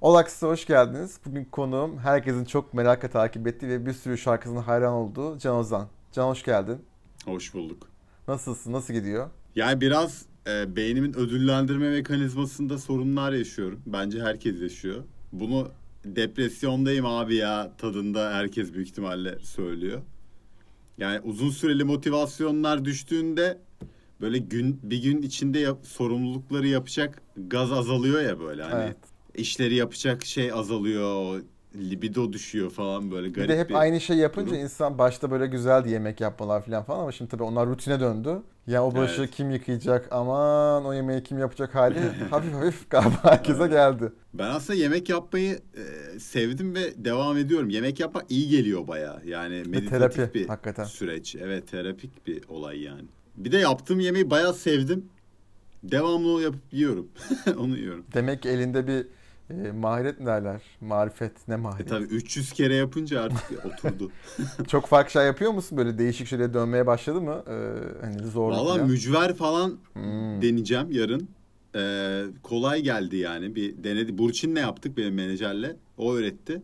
Olaks'a hoş geldiniz. Bugün konuğum herkesin çok merakla takip ettiği ve bir sürü şarkısına hayran olduğu Can Ozan. Can hoş geldin. Hoş bulduk. Nasılsın? Nasıl gidiyor? Yani biraz e, beynimin ödüllendirme mekanizmasında sorunlar yaşıyorum. Bence herkes yaşıyor. Bunu depresyondayım abi ya tadında herkes büyük ihtimalle söylüyor. Yani uzun süreli motivasyonlar düştüğünde böyle gün bir gün içinde yap, sorumlulukları yapacak gaz azalıyor ya böyle hani Evet. işleri yapacak şey azalıyor, libido düşüyor falan böyle Bir garip de hep bir aynı şey yapınca durum. insan başta böyle güzeldi yemek yapmalar falan falan ama şimdi tabii onlar rutine döndü. Ya o başı Evet. kim yıkayacak aman o yemeği kim yapacak hali hafif hafif galiba herkese geldi. Ben aslında yemek yapmayı e, sevdim ve devam ediyorum. Yemek yapmak iyi geliyor baya. Yani meditatif terapi, bir hakikaten. süreç. Evet terapik bir olay yani. Bir de yaptığım yemeği baya sevdim. Devamlı yapıp yiyorum. Onu yiyorum. Demek ki elinde bir e, maharet mi derler? Marifet ne E maharet? tabii 300 kere yapınca artık oturdu. Çok farklı şey yapıyor musun? Böyle değişik şeylere dönmeye başladı mı? Ee, hani zorlu Valla mücver falan Hmm. deneyeceğim yarın. E, kolay geldi yani. Bir denedi. Burçin'le yaptık benim menajerle. O öğretti.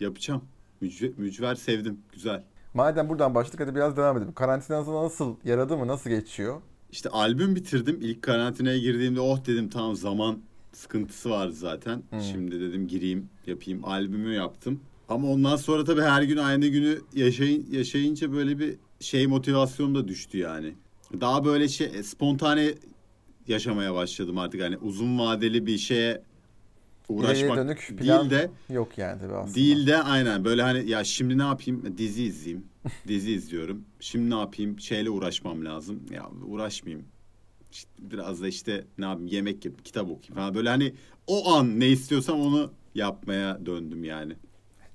Yapacağım. Mücver, mücver sevdim. Güzel. Madem buradan başladık hadi biraz devam edelim. Karantina sana nasıl yaradı mı? Nasıl geçiyor? İşte albüm bitirdim. İlk karantinaya girdiğimde oh dedim tamam zaman sıkıntısı vardı zaten. Hmm. Şimdi dedim gireyim yapayım. Albümü yaptım. Ama ondan sonra tabii her gün aynı günü yaşayın, yaşayınca böyle bir şey motivasyonum da düştü yani. Daha böyle şey spontane yaşamaya başladım artık. Hani uzun vadeli bir şeye uğraşmak dönük plan- değil de Yok yani tabii aslında. Değil de aynen böyle hani ya şimdi ne yapayım dizi izleyeyim. dizi izliyorum. Şimdi ne yapayım şeyle uğraşmam lazım. Ya uğraşmayayım. İşte biraz da işte ne yapayım yemek yapayım, kitap okuyayım falan. Böyle hani o an ne istiyorsam onu yapmaya döndüm yani.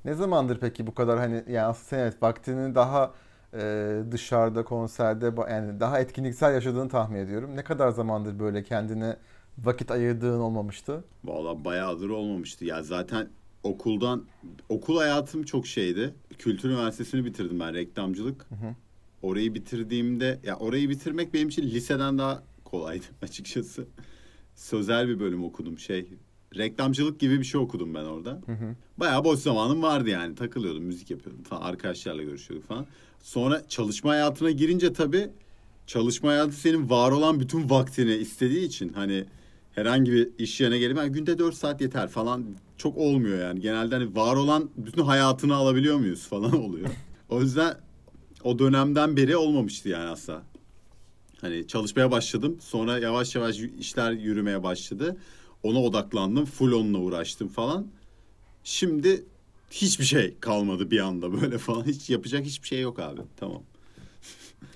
Ne zamandır peki bu kadar hani yani aslında evet vaktini daha e, dışarıda konserde yani daha etkinliksel yaşadığını tahmin ediyorum. Ne kadar zamandır böyle kendine vakit ayırdığın olmamıştı? Vallahi bayağıdır olmamıştı. Ya zaten okuldan okul hayatım çok şeydi. Kültür Üniversitesi'ni bitirdim ben reklamcılık. hı. Orayı bitirdiğimde ya orayı bitirmek benim için liseden daha kolaydı açıkçası. Sözel bir bölüm okudum şey. Reklamcılık gibi bir şey okudum ben orada. Hı hı. Bayağı boş zamanım vardı yani. Takılıyordum, müzik yapıyordum falan. Arkadaşlarla görüşüyorduk falan. Sonra çalışma hayatına girince tabii çalışma hayatı senin var olan bütün vaktini istediği için hani herhangi bir iş yerine gelip "Ha, günde 4 saat yeter falan çok olmuyor yani. Genelde hani var olan bütün hayatını alabiliyor muyuz falan oluyor. O yüzden o dönemden beri olmamıştı yani aslında. Hani çalışmaya başladım. Sonra yavaş yavaş işler yürümeye başladı. Ona odaklandım. Full onunla uğraştım falan. Şimdi hiçbir şey kalmadı bir anda böyle falan. Hiç yapacak hiçbir şey yok abi. Tamam.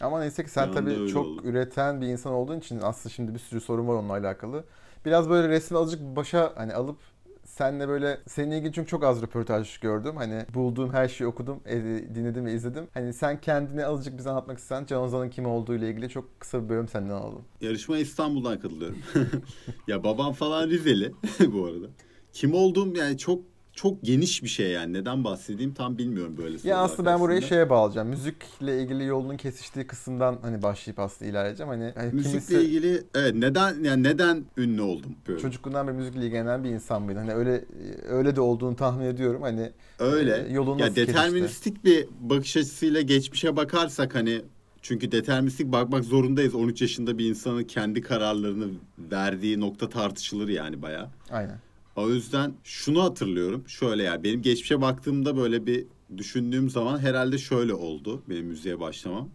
Ama neyse ki sen tabii çok oldu. üreten bir insan olduğun için aslında şimdi bir sürü sorun var onunla alakalı. Biraz böyle resmi azıcık başa hani alıp senle böyle seninle ilgili çünkü çok az röportaj gördüm. Hani bulduğum her şeyi okudum, dinledim ve izledim. Hani sen kendini azıcık bize anlatmak istersen Can Ozan'ın kim olduğu ile ilgili çok kısa bir bölüm senden alalım. Yarışmaya İstanbul'dan katılıyorum. ya babam falan Rizeli bu arada. Kim olduğum yani çok çok geniş bir şey yani. Neden bahsedeyim tam bilmiyorum böyle Ya aslında ben burayı şeye bağlayacağım. Müzikle ilgili yolunun kesiştiği kısımdan hani başlayıp aslında ilerleyeceğim. Hani, hani Müzikle kimisi ilgili evet neden yani neden ünlü oldum böyle. çocukluğundan beri müzikle ilgilenen bir insan mıydın? Hani öyle öyle de olduğunu tahmin ediyorum. Hani Öyle. e, yolun ya nasıl kesişti? deterministik bir bakış açısıyla geçmişe bakarsak hani çünkü deterministik bakmak zorundayız. 13 yaşında bir insanın kendi kararlarını verdiği nokta tartışılır yani bayağı. Aynen. O yüzden şunu hatırlıyorum. Şöyle yani benim geçmişe baktığımda böyle bir düşündüğüm zaman herhalde şöyle oldu benim müziğe başlamam.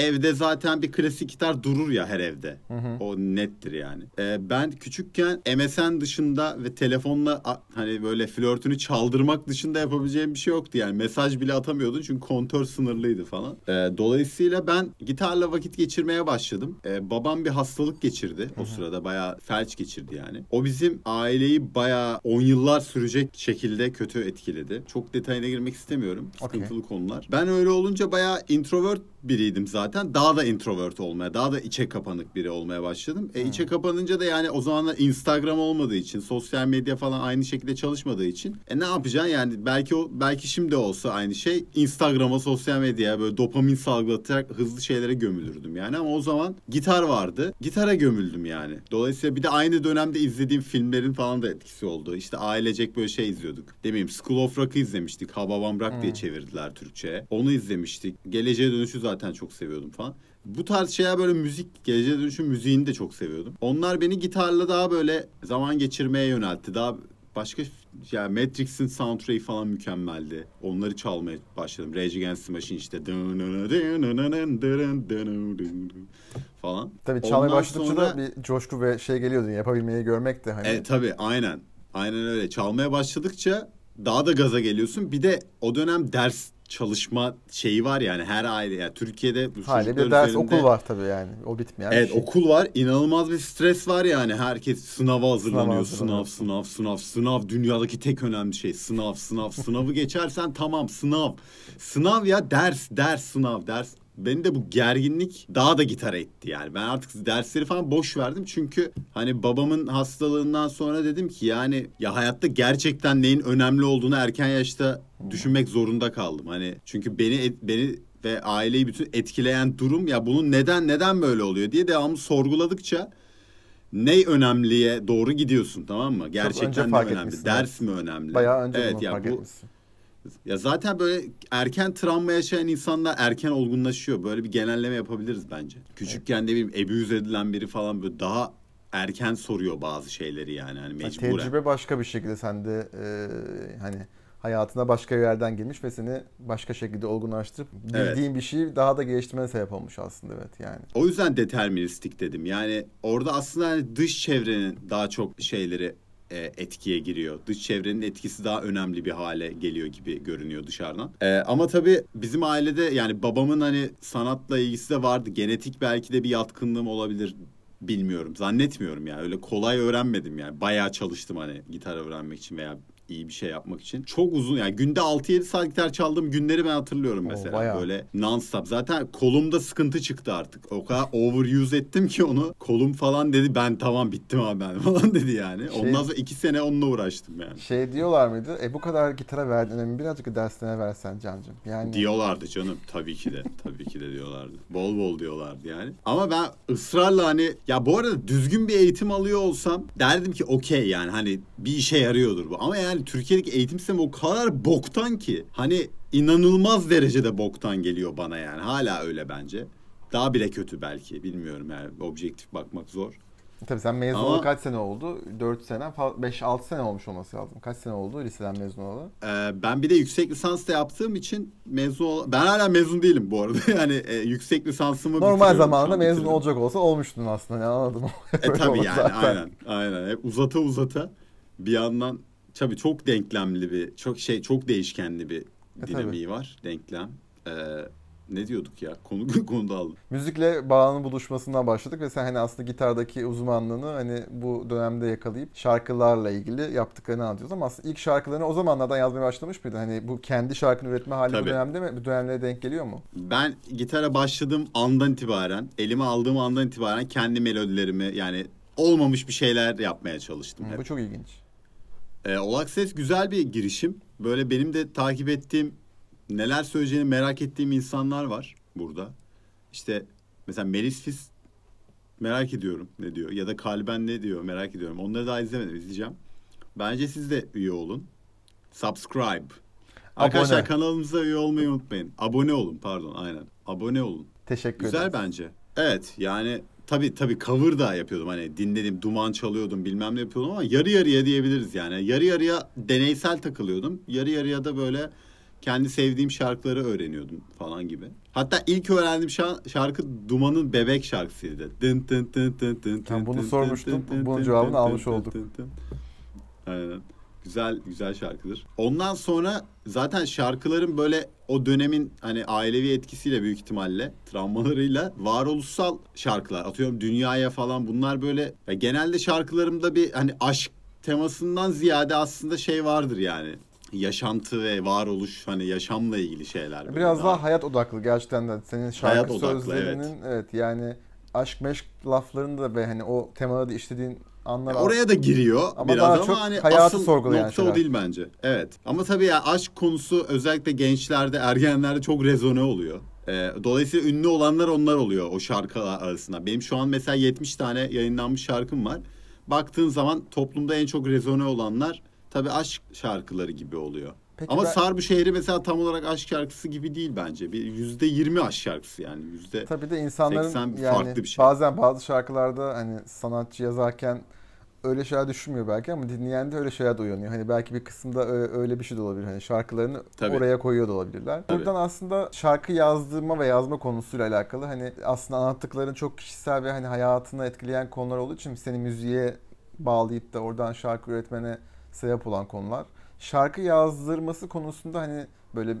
Evde zaten bir klasik gitar durur ya her evde. Hı hı. O nettir yani. Ee, ben küçükken MSN dışında ve telefonla a- hani böyle flörtünü çaldırmak dışında yapabileceğim bir şey yoktu yani. Mesaj bile atamıyordun çünkü kontör sınırlıydı falan. Ee, dolayısıyla ben gitarla vakit geçirmeye başladım. Ee, babam bir hastalık geçirdi o sırada bayağı felç geçirdi yani. O bizim aileyi bayağı 10 yıllar sürecek şekilde kötü etkiledi. Çok detayına girmek istemiyorum. Sıkıntılı konular. Ben öyle olunca bayağı introvert biriydim zaten. Daha da introvert olmaya, daha da içe kapanık biri olmaya başladım. E içe kapanınca da yani o zamanlar Instagram olmadığı için, sosyal medya falan aynı şekilde çalışmadığı için e ne yapacaksın yani belki o belki şimdi olsa aynı şey Instagram'a, sosyal medyaya böyle dopamin salgılatarak hızlı şeylere gömülürdüm yani ama o zaman gitar vardı. Gitara gömüldüm yani. Dolayısıyla bir de aynı dönemde izlediğim filmlerin falan da etkisi oldu. İşte ailecek böyle şey izliyorduk. Demeyeyim School of Rock'ı izlemiştik. Hababam Rock diye çevirdiler Türkçe'ye. Onu izlemiştik. Geleceğe Dönüşü zaten çok seviyordum falan. Bu tarz şeyler böyle müzik, Geleceğe Dönüşü müziğini de çok seviyordum. Onlar beni gitarla daha böyle zaman geçirmeye yöneltti. Daha başka ya Matrix'in soundtrack'i falan mükemmeldi. Onları çalmaya başladım. Rage Against the Machine işte falan. Tabii çalmaya başladıkça sonra- da bir coşku ve şey geliyordu. Yapabilmeyi görmek de hani. E tabii aynen. Aynen öyle. Çalmaya başladıkça daha da gaza geliyorsun. Bir de o dönem ders çalışma şeyi var yani her aile yani Türkiye'de bu Hali çocuklar ders üzerinde- okul var tabii yani. O bitmeyen Evet bir şey. okul var. İnanılmaz bir stres var yani. Herkes sınava hazırlanıyor. hazırlanıyor. Sınav, sınav, sınav, sınav. Dünyadaki tek önemli şey sınav, sınav. Sınavı geçersen tamam sınav. Sınav ya ders, ders, sınav, ders. Beni de bu gerginlik daha da gitar etti yani. Ben artık dersleri falan boş verdim. Çünkü hani babamın hastalığından sonra dedim ki yani ya hayatta gerçekten neyin önemli olduğunu erken yaşta düşünmek zorunda kaldım. Hani çünkü beni beni ve aileyi bütün etkileyen durum ya bunun neden neden böyle oluyor diye devamlı sorguladıkça ne önemliye doğru gidiyorsun tamam mı? Gerçekten ne önemli? etmişsin, Ders mi önemli? Bayağı önce evet, ya fark bu, etmişsin. Ya zaten böyle erken travma yaşayan insanlar erken olgunlaşıyor. Böyle bir genelleme yapabiliriz bence. Küçükken ne bileyim abuse edilen biri falan böyle daha erken soruyor bazı şeyleri yani hani Yani mecburen. tecrübe başka bir şekilde sende e, hani hayatına başka bir yerden girmiş ve seni başka şekilde olgunlaştırıp Evet. bildiğin bir şeyi daha da geliştirmene sebep olmuş aslında evet yani. O yüzden deterministik dedim. Yani orada aslında hani dış çevrenin daha çok şeyleri e, etkiye giriyor. Dış çevrenin etkisi daha önemli bir hale geliyor gibi görünüyor dışarıdan. E, ama tabii bizim ailede yani babamın hani sanatla ilgisi de vardı. Genetik belki de bir yatkınlığım olabilir. Bilmiyorum. Zannetmiyorum yani. Öyle kolay öğrenmedim yani. Bayağı çalıştım hani gitar öğrenmek için veya iyi bir şey yapmak için. Çok uzun yani günde 6-7 saat gitar çaldığım günleri ben hatırlıyorum Oo, mesela. bayağı. Böyle non-stop. Zaten kolumda sıkıntı çıktı artık. O kadar overuse ettim ki onu. Kolum falan dedi ben tamam bittim abi ben falan dedi yani. Şey- Ondan sonra iki sene onunla uğraştım yani. Şey diyorlar mıydı? E bu kadar gitara verdiğin önemi birazcık derslerine versen Cancım. Yani Diyorlardı canım. Tabii ki de. Tabii ki de diyorlardı. Bol bol diyorlardı yani. Ama ben ısrarla hani ya bu arada düzgün bir eğitim alıyor olsam derdim ki okey yani hani bir işe yarıyordur bu. Ama yani Türkiye'deki eğitim sistemi o kadar boktan ki hani inanılmaz derecede boktan geliyor bana yani. Hala öyle bence. Daha bile kötü belki. Bilmiyorum yani. Objektif bakmak zor. tabii sen mezun olalı kaç sene oldu? 4 sene, 5-6 sene olmuş olması lazım. Kaç sene oldu liseden mezun olalı? Ee, ben bir de yüksek lisans da yaptığım için mezun ol... Ben hala mezun değilim bu arada. Yani e, yüksek lisansımı Normal zamanında an, mezun bitirdim. olacak olsa olmuştun aslında. Yani anladım. E tabii yani zaten. aynen aynen. Hep uzata uzata bir yandan tabii çok denklemli bir çok şey çok değişkenli bir E, dinamiği var denklem. Ee, ne diyorduk ya? Konu konuda aldım. Müzikle bağının buluşmasından başladık ve sen hani aslında gitardaki uzmanlığını hani bu dönemde yakalayıp şarkılarla ilgili yaptıklarını anlatıyorsun ama aslında ilk şarkılarını o zamanlardan yazmaya başlamış mıydın? Hani bu kendi şarkını üretme hali bu Tabii. dönemde mi? Bu dönemlere denk geliyor mu? Ben gitara başladığım andan itibaren, elime aldığım andan itibaren kendi melodilerimi yani olmamış bir şeyler yapmaya çalıştım hep. Bu çok ilginç. E, All Access güzel bir girişim. Böyle benim de takip ettiğim, neler söyleyeceğini merak ettiğim insanlar var burada. İşte mesela Melis Fis merak ediyorum ne diyor. Ya da Kalben ne diyor merak ediyorum. Onları daha izlemedim, izleyeceğim. Bence siz de üye olun. Subscribe. Arkadaşlar Abone. kanalımıza üye olmayı unutmayın. Abone olun pardon aynen. Abone olun. Teşekkür Güzel ederim. bence. Evet yani tabii tabii cover da yapıyordum hani dinledim duman çalıyordum bilmem ne yapıyordum ama yarı yarıya diyebiliriz yani. Yarı yarıya deneysel takılıyordum. Yarı yarıya da böyle kendi sevdiğim şarkıları öğreniyordum falan gibi. Hatta ilk öğrendiğim şa- şarkı Duman'ın Bebek şarkısıydı. Dın tın tın tın Tamam, tın bunu sormuştum. Bunun cevabını almış olduk. Aynen. Güzel güzel şarkıdır. Ondan sonra zaten şarkıların böyle o dönemin hani ailevi etkisiyle büyük ihtimalle travmalarıyla varoluşsal şarkılar atıyorum dünyaya falan bunlar böyle ya genelde şarkılarımda bir hani aşk temasından ziyade aslında şey vardır yani. yaşantı ve varoluş hani yaşamla ilgili şeyler. böyle Biraz daha hayat odaklı gerçekten de senin şarkı Hayat odaklı, sözlerinin evet. yani aşk meşk laflarını da ve hani o temada da işlediğin anlar Ya oraya da giriyor Ama biraz daha ama çok hani hayatı asıl sorgulayan nokta o şeyler. değil bence. Evet. Ama tabii ya aşk konusu özellikle gençlerde, ergenlerde çok rezone oluyor. Ee, dolayısıyla ünlü olanlar onlar oluyor o şarkılar arasında. Benim şu an mesela 70 tane yayınlanmış şarkım var. Baktığın zaman toplumda en çok rezone olanlar tabii aşk şarkıları gibi oluyor. Peki Ama ben- Sar bu şehri mesela tam olarak aşk şarkısı gibi değil bence. Bir yüzde yirmi aşk şarkısı yani. Yüzde Tabii de insanların 80 yani farklı bir şey. bazen bazı şarkılarda hani sanatçı yazarken öyle şeyler düşünmüyor belki ama dinleyen de öyle şeyler de uyanıyor. Hani belki bir kısımda öyle, öyle bir şey de olabilir. Hani şarkılarını Tabii. oraya koyuyor da olabilirler. Tabii. Buradan aslında şarkı yazdırma ve yazma konusuyla alakalı hani aslında anlattıkların çok kişisel ve hani hayatını etkileyen konular olduğu için seni müziğe bağlayıp da oradan şarkı üretmene sebep olan konular. Şarkı yazdırması konusunda hani böyle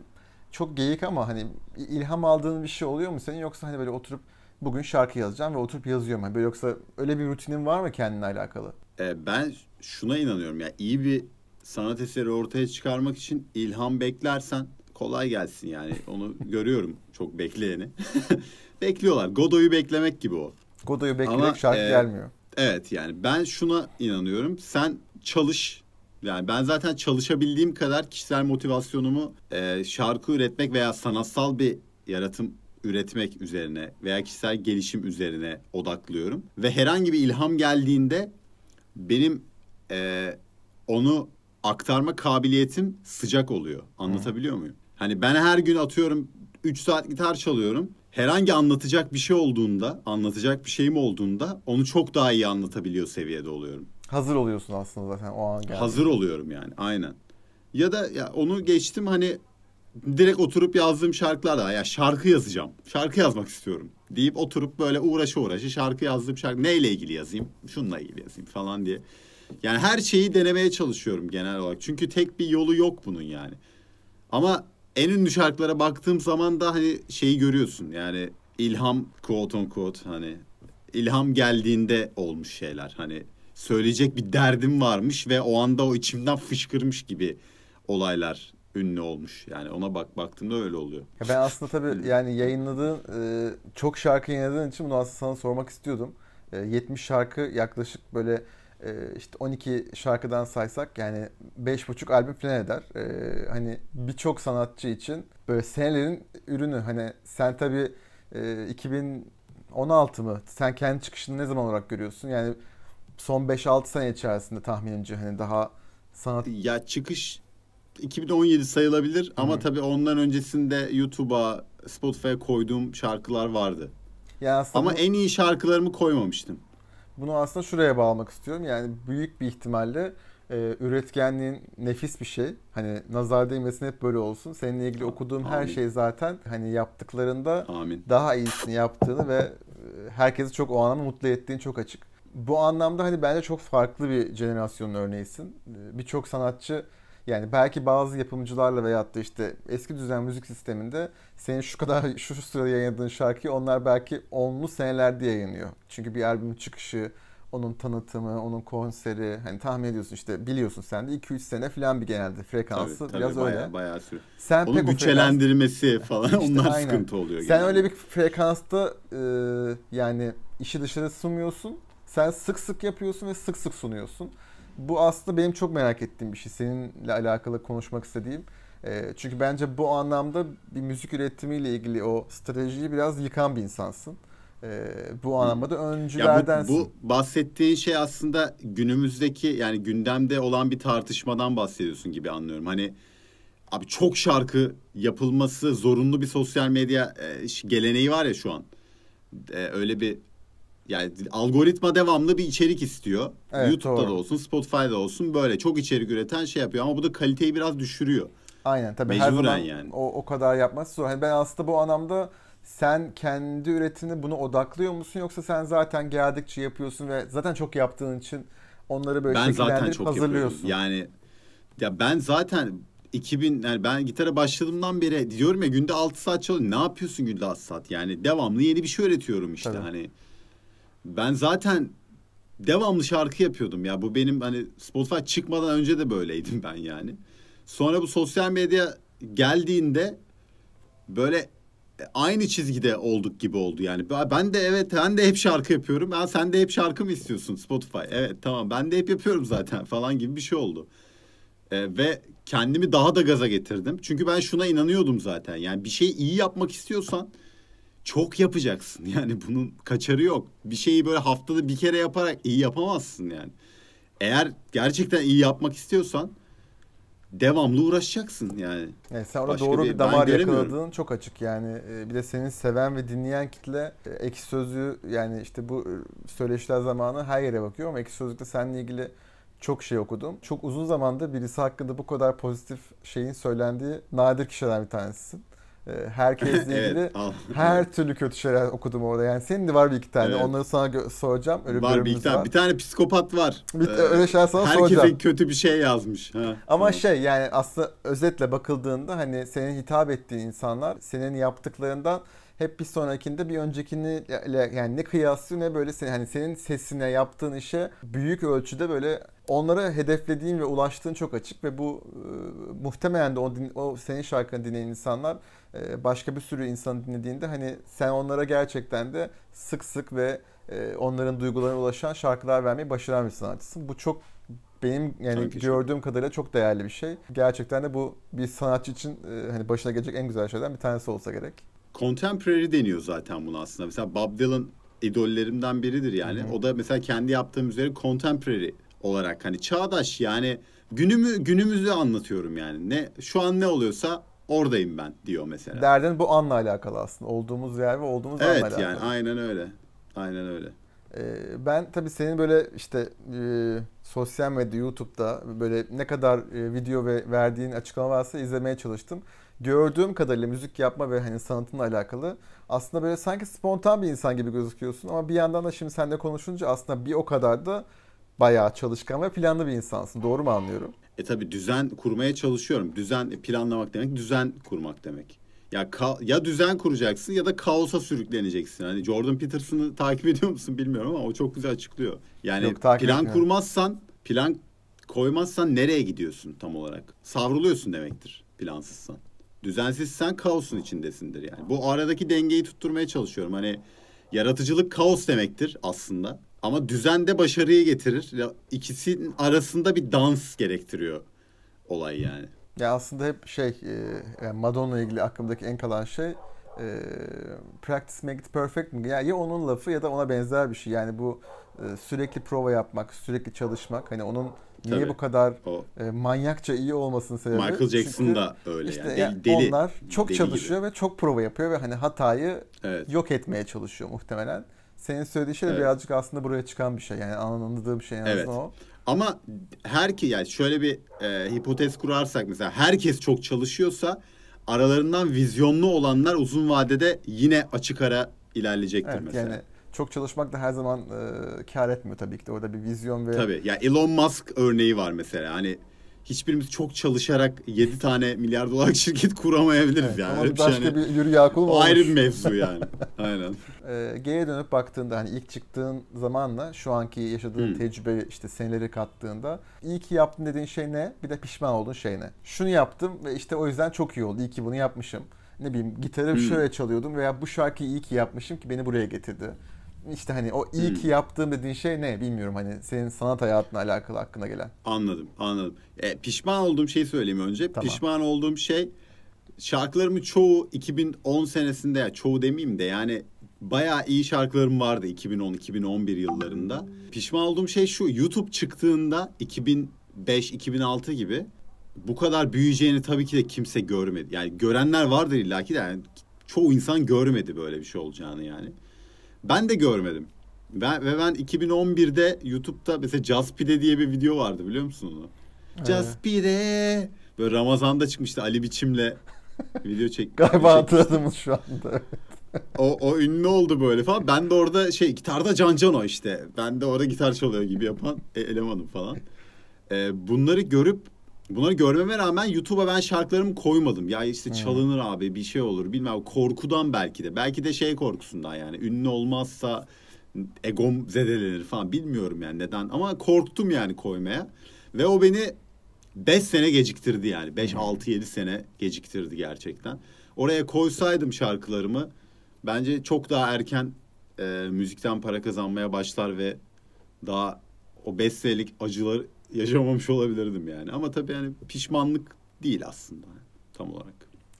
çok geyik ama hani ilham aldığın bir şey oluyor mu senin yoksa hani böyle oturup bugün şarkı yazacağım ve oturup yazıyorum. Hani böyle yoksa öyle bir rutinin var mı kendine alakalı? Ee, ben şuna inanıyorum ya iyi bir sanat eseri ortaya çıkarmak için ilham beklersen kolay gelsin yani onu görüyorum çok bekleyeni. Bekliyorlar. Godoy'u beklemek gibi o. Godoy'u bekleyerek Ama, şarkı e, gelmiyor. Evet yani ben şuna inanıyorum. Sen çalış. Yani ben zaten çalışabildiğim kadar kişisel motivasyonumu e, şarkı üretmek veya sanatsal bir yaratım üretmek üzerine veya kişisel gelişim üzerine odaklıyorum. Ve herhangi bir ilham geldiğinde benim e, onu aktarma kabiliyetim sıcak oluyor. Anlatabiliyor muyum? Hani ben her gün atıyorum 3 saat gitar çalıyorum. Herhangi anlatacak bir şey olduğunda, anlatacak bir şeyim olduğunda onu çok daha iyi anlatabiliyor seviyede oluyorum. Hazır oluyorsun aslında zaten o an geldi. Hazır oluyorum yani aynen. Ya da ya onu geçtim hani direkt oturup yazdığım şarkılar da ya şarkı yazacağım. Şarkı yazmak istiyorum deyip oturup böyle uğraşı uğraşı şarkı yazdığım şarkı neyle ilgili yazayım? Şununla ilgili yazayım falan diye. Yani her şeyi denemeye çalışıyorum genel olarak. Çünkü tek bir yolu yok bunun yani. Ama en ünlü şarkılara baktığım zaman da hani şeyi görüyorsun. Yani ilham quote on quote hani ilham geldiğinde olmuş şeyler. Hani söyleyecek bir derdim varmış ve o anda o içimden fışkırmış gibi olaylar ünlü olmuş. Yani ona bak baktığımda öyle oluyor. Ya ben aslında tabii yani yayınladığın e, çok şarkı yayınladığın için bunu aslında sana sormak istiyordum. E, 70 şarkı yaklaşık böyle e, işte 12 şarkıdan saysak yani 5,5 albüm falan eder. E, hani birçok sanatçı için böyle senelerin ürünü. Hani sen tabii e, 2016 mı? Sen kendi çıkışını ne zaman olarak görüyorsun? Yani son 5-6 sene içerisinde tahminimce hani daha sanat Ya çıkış 2017 sayılabilir ama tabii ondan öncesinde YouTube'a, Spotify'a koyduğum şarkılar vardı. yani aslında Ama en iyi şarkılarımı koymamıştım. Bunu aslında şuraya bağlamak istiyorum. Yani büyük bir ihtimalle e, üretkenliğin nefis bir şey. Hani nazar değmesin hep böyle olsun. Seninle ilgili okuduğum her Amin. şey zaten hani yaptıklarında Amin. daha iyisini yaptığını ve e, herkesi çok o anlamda mutlu ettiğin çok açık. Bu anlamda hani bence çok farklı bir jenerasyonun örneğisin. E, Birçok sanatçı yani belki bazı yapımcılarla veyahut da işte eski düzen müzik sisteminde senin şu kadar şu sırada yayınladığın şarkıyı onlar belki onlu senelerde yayınlıyor. Çünkü bir albüm çıkışı, onun tanıtımı, onun konseri hani tahmin ediyorsun işte biliyorsun sen de 2-3 sene falan bir genelde frekansı Tabii, tabii, biraz bayağı, öyle. bayağı sürüyor. Sen Onun pek o frekans- bütçelendirmesi falan İşte onlar aynen. sıkıntı oluyor. sen genelde. öyle bir frekansta e, yani işi dışarı sunmuyorsun. Sen sık sık yapıyorsun ve sık sık sunuyorsun. Bu aslında benim çok merak ettiğim bir şey. Seninle alakalı konuşmak istediğim. E, çünkü bence bu anlamda bir müzik üretimiyle ilgili o stratejiyi biraz yıkan bir insansın. E, bu anlamda da Ya bu, öncülerdensin. bu bahsettiğin şey aslında günümüzdeki yani gündemde olan bir tartışmadan bahsediyorsun gibi anlıyorum. Hani abi çok şarkı yapılması zorunlu bir sosyal medya e, geleneği var ya şu an. E, öyle bir yani algoritma devamlı bir içerik istiyor. Evet, YouTube'da doğru. da olsun, Spotify'da olsun böyle çok içerik üreten şey yapıyor ama bu da kaliteyi biraz düşürüyor. Aynen tabii her Mecburen zaman yani. o, o kadar yapması zor. Hani ben aslında bu anlamda sen kendi üretimine bunu odaklıyor musun yoksa sen zaten geldikçe yapıyorsun ve zaten çok yaptığın için onları böyle ben zaten çok yapıyorum. hazırlıyorsun. Yani ya ben zaten 2000 yani ben gitara başladığımdan beri diyorum ya günde 6 saat çalıyorum. Ne yapıyorsun günde 6 saat? Yani devamlı yeni bir şey öğretiyorum işte Tabii. hani. Ben zaten devamlı şarkı yapıyordum ya. Bu benim hani Spotify çıkmadan önce de böyleydim ben yani. Sonra bu sosyal medya geldiğinde böyle aynı çizgide olduk gibi oldu yani. Ben de evet ben de hep şarkı yapıyorum. Ben sen de hep şarkı mı istiyorsun Spotify? Evet tamam ben de hep yapıyorum zaten falan gibi bir şey oldu. Ee, ve kendimi daha da gaza getirdim. Çünkü ben şuna inanıyordum zaten. Yani bir şeyi iyi yapmak istiyorsan çok yapacaksın. Yani bunun kaçarı yok. Bir şeyi böyle haftada bir kere yaparak iyi yapamazsın yani. Eğer gerçekten iyi yapmak istiyorsan devamlı uğraşacaksın yani. yani sen orada Başka doğru bir, bir damar yakaladığın çok açık yani. Ee, bir de senin seven ve dinleyen kitle e, ekşi sözlüğü yani işte bu e, söyleşiler zamanı her yere bakıyor ama ekşi sözlükte seninle ilgili çok şey okudum. Çok uzun zamanda birisi hakkında bu kadar pozitif şeyin söylendiği nadir kişilerden bir tanesisin. Ee, herkesle ilgili evet, her türlü kötü şeyler okudum orada. Yani senin de var bir iki tane. Evet. Onları sana soracağım. Öyle var bir iki tane. Var. Bir tane psikopat var. Bir, ee, öyle şeyler sana herkese soracağım. Herkese kötü bir şey yazmış. Ha, Ama tamam. şey yani aslında özetle bakıldığında hani senin hitap ettiğin insanlar senin yaptıklarından hep bir sonrakinde bir öncekini yani ne kıyaslı ne böyle senin hani senin sesine yaptığın işe büyük ölçüde böyle onlara hedeflediğin ve ulaştığın çok açık ve bu e, muhtemelen de o, o senin şarkını dinleyen insanlar e, başka bir sürü insan dinlediğinde hani sen onlara gerçekten de sık sık ve e, onların duygularına ulaşan şarkılar vermeyi başaran bir sanatçısın. Bu çok benim yani Tabii gördüğüm çok. kadarıyla çok değerli bir şey. Gerçekten de bu bir sanatçı için e, hani başına gelecek en güzel şeylerden bir tanesi olsa gerek. Contemporary deniyor zaten buna aslında. Mesela Bob Dylan idollerimden biridir yani. Hı-hı. O da mesela kendi yaptığım üzere contemporary olarak hani çağdaş yani günümü günümüzü anlatıyorum yani. Ne şu an ne oluyorsa oradayım ben diyor mesela. Derdin bu anla alakalı aslında. Olduğumuz yer ve olduğumuz evet, anla alakalı. Evet yani aynen öyle. Aynen öyle. Ee, ben tabii senin böyle işte e, sosyal medya, YouTube'da böyle ne kadar e, video ve verdiğin açıklama varsa izlemeye çalıştım. Gördüğüm kadarıyla müzik yapma ve hani sanatınla alakalı aslında böyle sanki spontan bir insan gibi gözüküyorsun ama bir yandan da şimdi seninle konuşunca aslında bir o kadar da bayağı çalışkan ve planlı bir insansın. Doğru mu anlıyorum? E tabi düzen kurmaya çalışıyorum. Düzen planlamak demek düzen kurmak demek. Ya ka- ya düzen kuracaksın ya da kaosa sürükleneceksin. Hani Jordan Peterson'ı takip ediyor musun bilmiyorum ama o çok güzel açıklıyor. Yani Yok, plan etmiyorum. kurmazsan, plan koymazsan nereye gidiyorsun tam olarak? Savruluyorsun demektir plansızsan. Düzensizsen kaosun içindesindir yani. Bu aradaki dengeyi tutturmaya çalışıyorum. Hani yaratıcılık kaos demektir aslında. Ama düzen de başarıyı getirir. İkisinin arasında bir dans gerektiriyor olay yani. Ya aslında hep şey, e, Madonna ilgili aklımdaki en kalan şey e, practice make it perfect mi? Yani ya onun lafı ya da ona benzer bir şey. Yani bu e, sürekli prova yapmak, sürekli çalışmak. Hani onun niye Tabii, bu kadar o. e, manyakça iyi olmasının sebebi. Michael Jackson Çünkü da öyle işte yani. Deli, onlar çok deli çalışıyor gibi. ve çok prova yapıyor ve hani hatayı evet. yok etmeye çalışıyor muhtemelen. Senin söylediğin şey de evet. birazcık aslında buraya çıkan bir şey. Yani anladığım şey en evet. o. Ama her ki yani şöyle bir e, hipotez kurarsak mesela herkes çok çalışıyorsa aralarından vizyonlu olanlar uzun vadede yine açık ara ilerleyecektir evet, mesela. Yani çok çalışmak da her zaman e, kar etmiyor tabii ki de orada bir vizyon ve... Tabii ya Elon Musk örneği var mesela hani hiçbirimiz çok çalışarak 7 tane milyar dolar şirket kuramayabiliriz evet, yani. Ama başka şey, bir yürü yakul mu Ayrı bir mevzu yani. Aynen. Ee, geriye dönüp baktığında hani ilk çıktığın zamanla şu anki yaşadığın hmm. tecrübe işte seneleri kattığında iyi ki yaptın dediğin şey ne? Bir de pişman olduğun şey ne? Şunu yaptım ve işte o yüzden çok iyi oldu. İyi ki bunu yapmışım. Ne bileyim gitarı hmm. şöyle çalıyordum veya bu şarkıyı iyi ki yapmışım ki beni buraya getirdi işte hani o iyi ki yaptığım dediğin şey ne bilmiyorum hani senin sanat hayatına alakalı hakkına gelen. Anladım anladım. E, pişman olduğum şeyi söyleyeyim önce. Tamam. Pişman olduğum şey şarkılarımın çoğu 2010 senesinde ya çoğu demeyeyim de yani bayağı iyi şarkılarım vardı 2010-2011 yıllarında. Pişman olduğum şey şu YouTube çıktığında 2005-2006 gibi bu kadar büyüyeceğini tabii ki de kimse görmedi. Yani görenler vardır illaki de yani çoğu insan görmedi böyle bir şey olacağını yani. Ben de görmedim. Ben, ve ben 2011'de YouTube'da mesela Jaspide diye bir video vardı biliyor musun onu? Evet. Jaspide. Böyle Ramazan'da çıkmıştı Ali Biçim'le video çek. Galiba hatırladım şu anda. o, o ünlü oldu böyle falan. Ben de orada şey gitarda Can Cano işte. Ben de orada gitar çalıyor gibi yapan e, elemanım falan. Ee, bunları görüp Bunları görmeme rağmen YouTube'a ben şarkılarımı koymadım. Ya işte çalınır hmm. abi bir şey olur bilmem korkudan belki de. Belki de şey korkusundan yani ünlü olmazsa egom zedelenir falan bilmiyorum yani neden. Ama korktum yani koymaya. Ve o beni 5 sene geciktirdi yani. 5 6 7 sene geciktirdi gerçekten. Oraya koysaydım şarkılarımı bence çok daha erken e, müzikten para kazanmaya başlar ve daha o 5 senelik acıları yaşamamış olabilirdim yani. Ama tabii yani pişmanlık değil aslında tam olarak.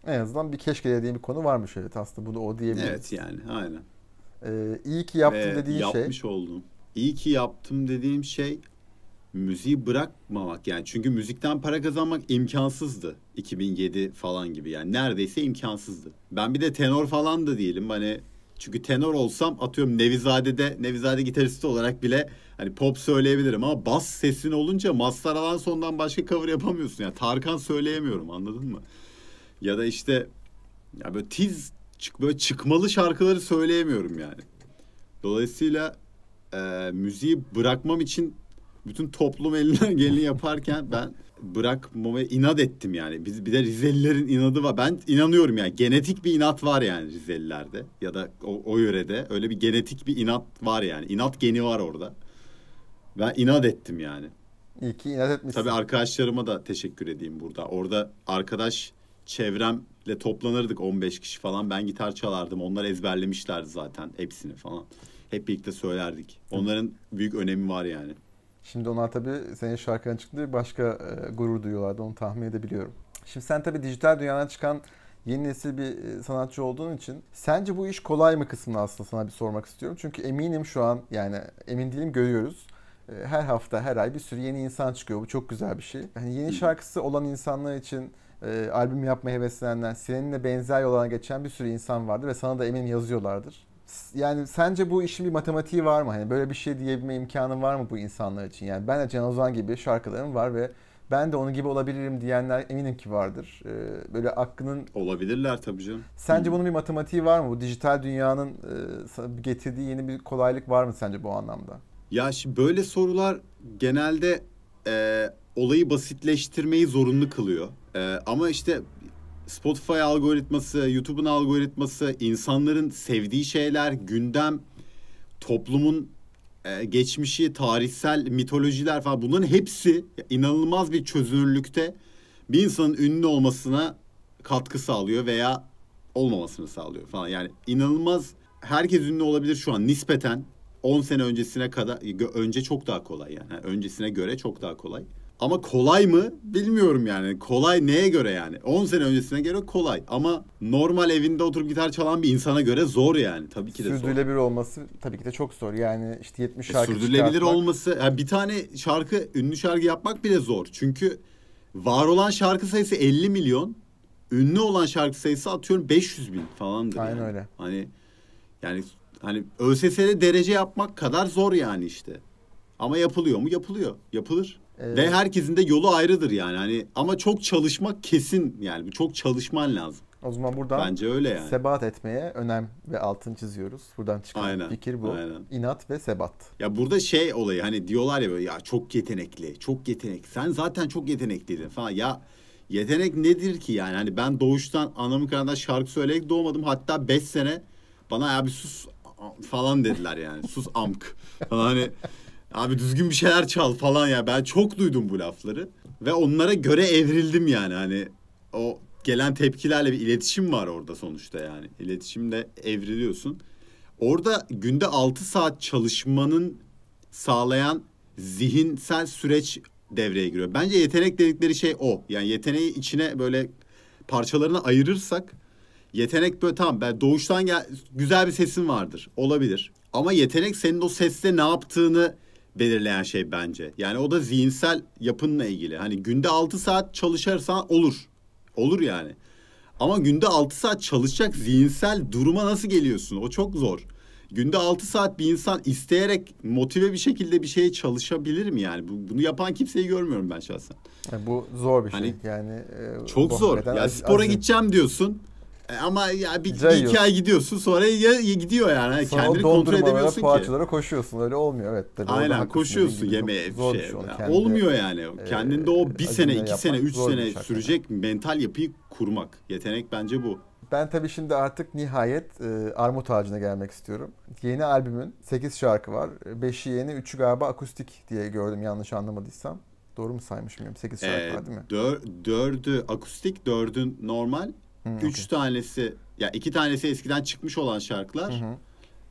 En azından bir keşke dediğim bir konu varmış evet aslında bunu o diyebiliriz. Evet yani aynen. Ee, iyi ki yaptım Ve dediğin yapmış şey. Yapmış oldum. İyi ki yaptım dediğim şey müziği bırakmamak yani. Çünkü müzikten para kazanmak imkansızdı. 2007 falan gibi yani neredeyse imkansızdı. Ben bir de tenor falan da değilim hani çünkü tenor olsam atıyorum Nevizade'de Nevizade gitaristi olarak bile hani pop söyleyebilirim ama bas sesin olunca Mazhar Alanson'dan başka cover yapamıyorsun. Yani Tarkan söyleyemiyorum anladın mı? Ya da işte ya böyle tiz çık böyle çıkmalı şarkıları söyleyemiyorum yani. Dolayısıyla e, müziği bırakmam için bütün toplum elinden geleni yaparken ben bırakmamaya inat ettim yani. Biz bir de Rizelilerin inadı var. Ben inanıyorum yani genetik bir inat var yani Rizelilerde ya da o, o yörede öyle bir genetik bir inat var yani. İnat geni var orada. Ben inat ettim yani. İyi ki inat etmişsin. Tabii arkadaşlarıma da teşekkür edeyim burada. Orada arkadaş çevremle toplanırdık 15 kişi falan. Ben gitar çalardım. Onlar ezberlemişlerdi zaten hepsini falan. Hep birlikte söylerdik. Onların büyük önemi var yani. Şimdi onlar tabii senin şarkının çıktı başka e, gurur duyuyorlardı onu tahmin edebiliyorum. Şimdi sen tabii dijital dünyadan çıkan yeni nesil bir e, sanatçı olduğun için sence bu iş kolay mı kısmını aslında sana bir sormak istiyorum. Çünkü eminim şu an yani emin değilim görüyoruz. E, her hafta her ay bir sürü yeni insan çıkıyor. Bu çok güzel bir şey. Yani yeni şarkısı olan insanlar için e, albüm yapmaya heveslenenler, seninle benzer yollara geçen bir sürü insan vardır ve sana da eminim yazıyorlardır. Yani sence bu işin bir matematiği var mı? Hani böyle bir şey diyebilme imkanı var mı bu insanlar için? Yani ben de Can Ozan gibi şarkılarım var ve ben de onun gibi olabilirim diyenler eminim ki vardır. Ee, böyle aklının... Olabilirler tabii canım. Sence bunun bir matematiği var mı? Bu dijital dünyanın e, getirdiği yeni bir kolaylık var mı sence bu anlamda? Ya şimdi böyle sorular genelde e, olayı basitleştirmeyi zorunlu kılıyor. E, ama işte Spotify algoritması, YouTube'un algoritması, insanların sevdiği şeyler, gündem, toplumun e, geçmişi, tarihsel mitolojiler falan bunların hepsi inanılmaz bir çözünürlükte bir insanın ünlü olmasına katkı sağlıyor veya olmamasını sağlıyor falan. Yani inanılmaz herkes ünlü olabilir şu an nispeten 10 sene öncesine kadar önce çok daha kolay yani. Öncesine göre çok daha kolay. Ama kolay mı bilmiyorum yani. Kolay neye göre yani? 10 sene öncesine göre kolay. Ama normal evinde oturup gitar çalan bir insana göre zor yani. Tabii ki de Sürdürülebilir zor. Olması tabii ki de çok zor. Yani işte 70 şarkı e, Sürdürülebilir çıkartmak... olması... Yani bir tane şarkı, ünlü şarkı yapmak bile zor. Çünkü var olan şarkı sayısı 50 milyon. Ünlü olan şarkı sayısı atıyorum 500 bin falandır. Aynen yani. öyle. Hani yani hani ÖSS'de derece yapmak kadar zor yani işte. Ama yapılıyor mu? Yapılıyor. Yapılır. Ee, Ve herkesin de yolu ayrıdır yani. Hani ama çok çalışmak kesin yani. Çok çalışman lazım. O zaman buradan Bence öyle yani. sebat etmeye önem ve altın çiziyoruz. Buradan çıkan aynen, fikir bu. Aynen. İnat ve sebat. Ya burada şey olayı hani diyorlar ya böyle ya çok yetenekli, çok yetenek. Sen zaten çok yetenekliydin falan. Ya yetenek nedir ki yani? Hani ben doğuştan anamın karnında şarkı söyleyerek doğmadım. Hatta 5 sene bana abi sus falan dediler yani. sus amk. Falan hani Abi düzgün bir şeyler çal falan ya. Ben çok duydum bu lafları. Ve onlara göre evrildim yani. Hani o gelen tepkilerle bir iletişim var orada sonuçta yani. İletişimde evriliyorsun. Orada günde 6 saat çalışmanın sağlayan zihinsel süreç devreye giriyor. Bence yetenek dedikleri şey o. Yani yeteneği içine böyle parçalarına ayırırsak yetenek böyle tamam ben doğuştan gel güzel bir sesin vardır. Olabilir. Ama yetenek senin o sesle ne yaptığını belirleyen şey bence. Yani o da zihinsel yapınla ilgili. Hani günde 6 saat çalışırsan olur. Olur yani. Ama günde 6 saat çalışacak zihinsel duruma nasıl geliyorsun? O çok zor. Günde 6 saat bir insan isteyerek motive bir şekilde bir şeye çalışabilir mi yani? Bunu yapan kimseyi görmüyorum ben şahsen. Yani bu zor bir şey. Hani, yani e, çok zor. Ya spora azim. gideceğim diyorsun. E, ama ya bir, bir iki ay gidiyorsun sonra ya, gidiyor yani. Sonra Kendini kontrol edemiyorsun ki. poğaçalara koşuyorsun. Öyle olmuyor evet. Tabii Aynen koşuyorsun yemeğe bir şey. Yani olmuyor yani. E, Kendinde o bir sene, iki sene, üç sene sürecek yani. mental yapıyı kurmak. Yetenek bence bu. Ben tabii şimdi artık nihayet e, Armut Ağacı'na gelmek istiyorum. Yeni albümün 8 şarkı var. 5'i yeni, 3'ü galiba akustik diye gördüm yanlış anlamadıysam. Doğru mu saymışım? 8 şarkı Ee, var değil mi? dör, dördü akustik, dördün normal. Hı, Üç okey. tanesi ya iki tanesi eskiden çıkmış olan şarkılar. Hı hı.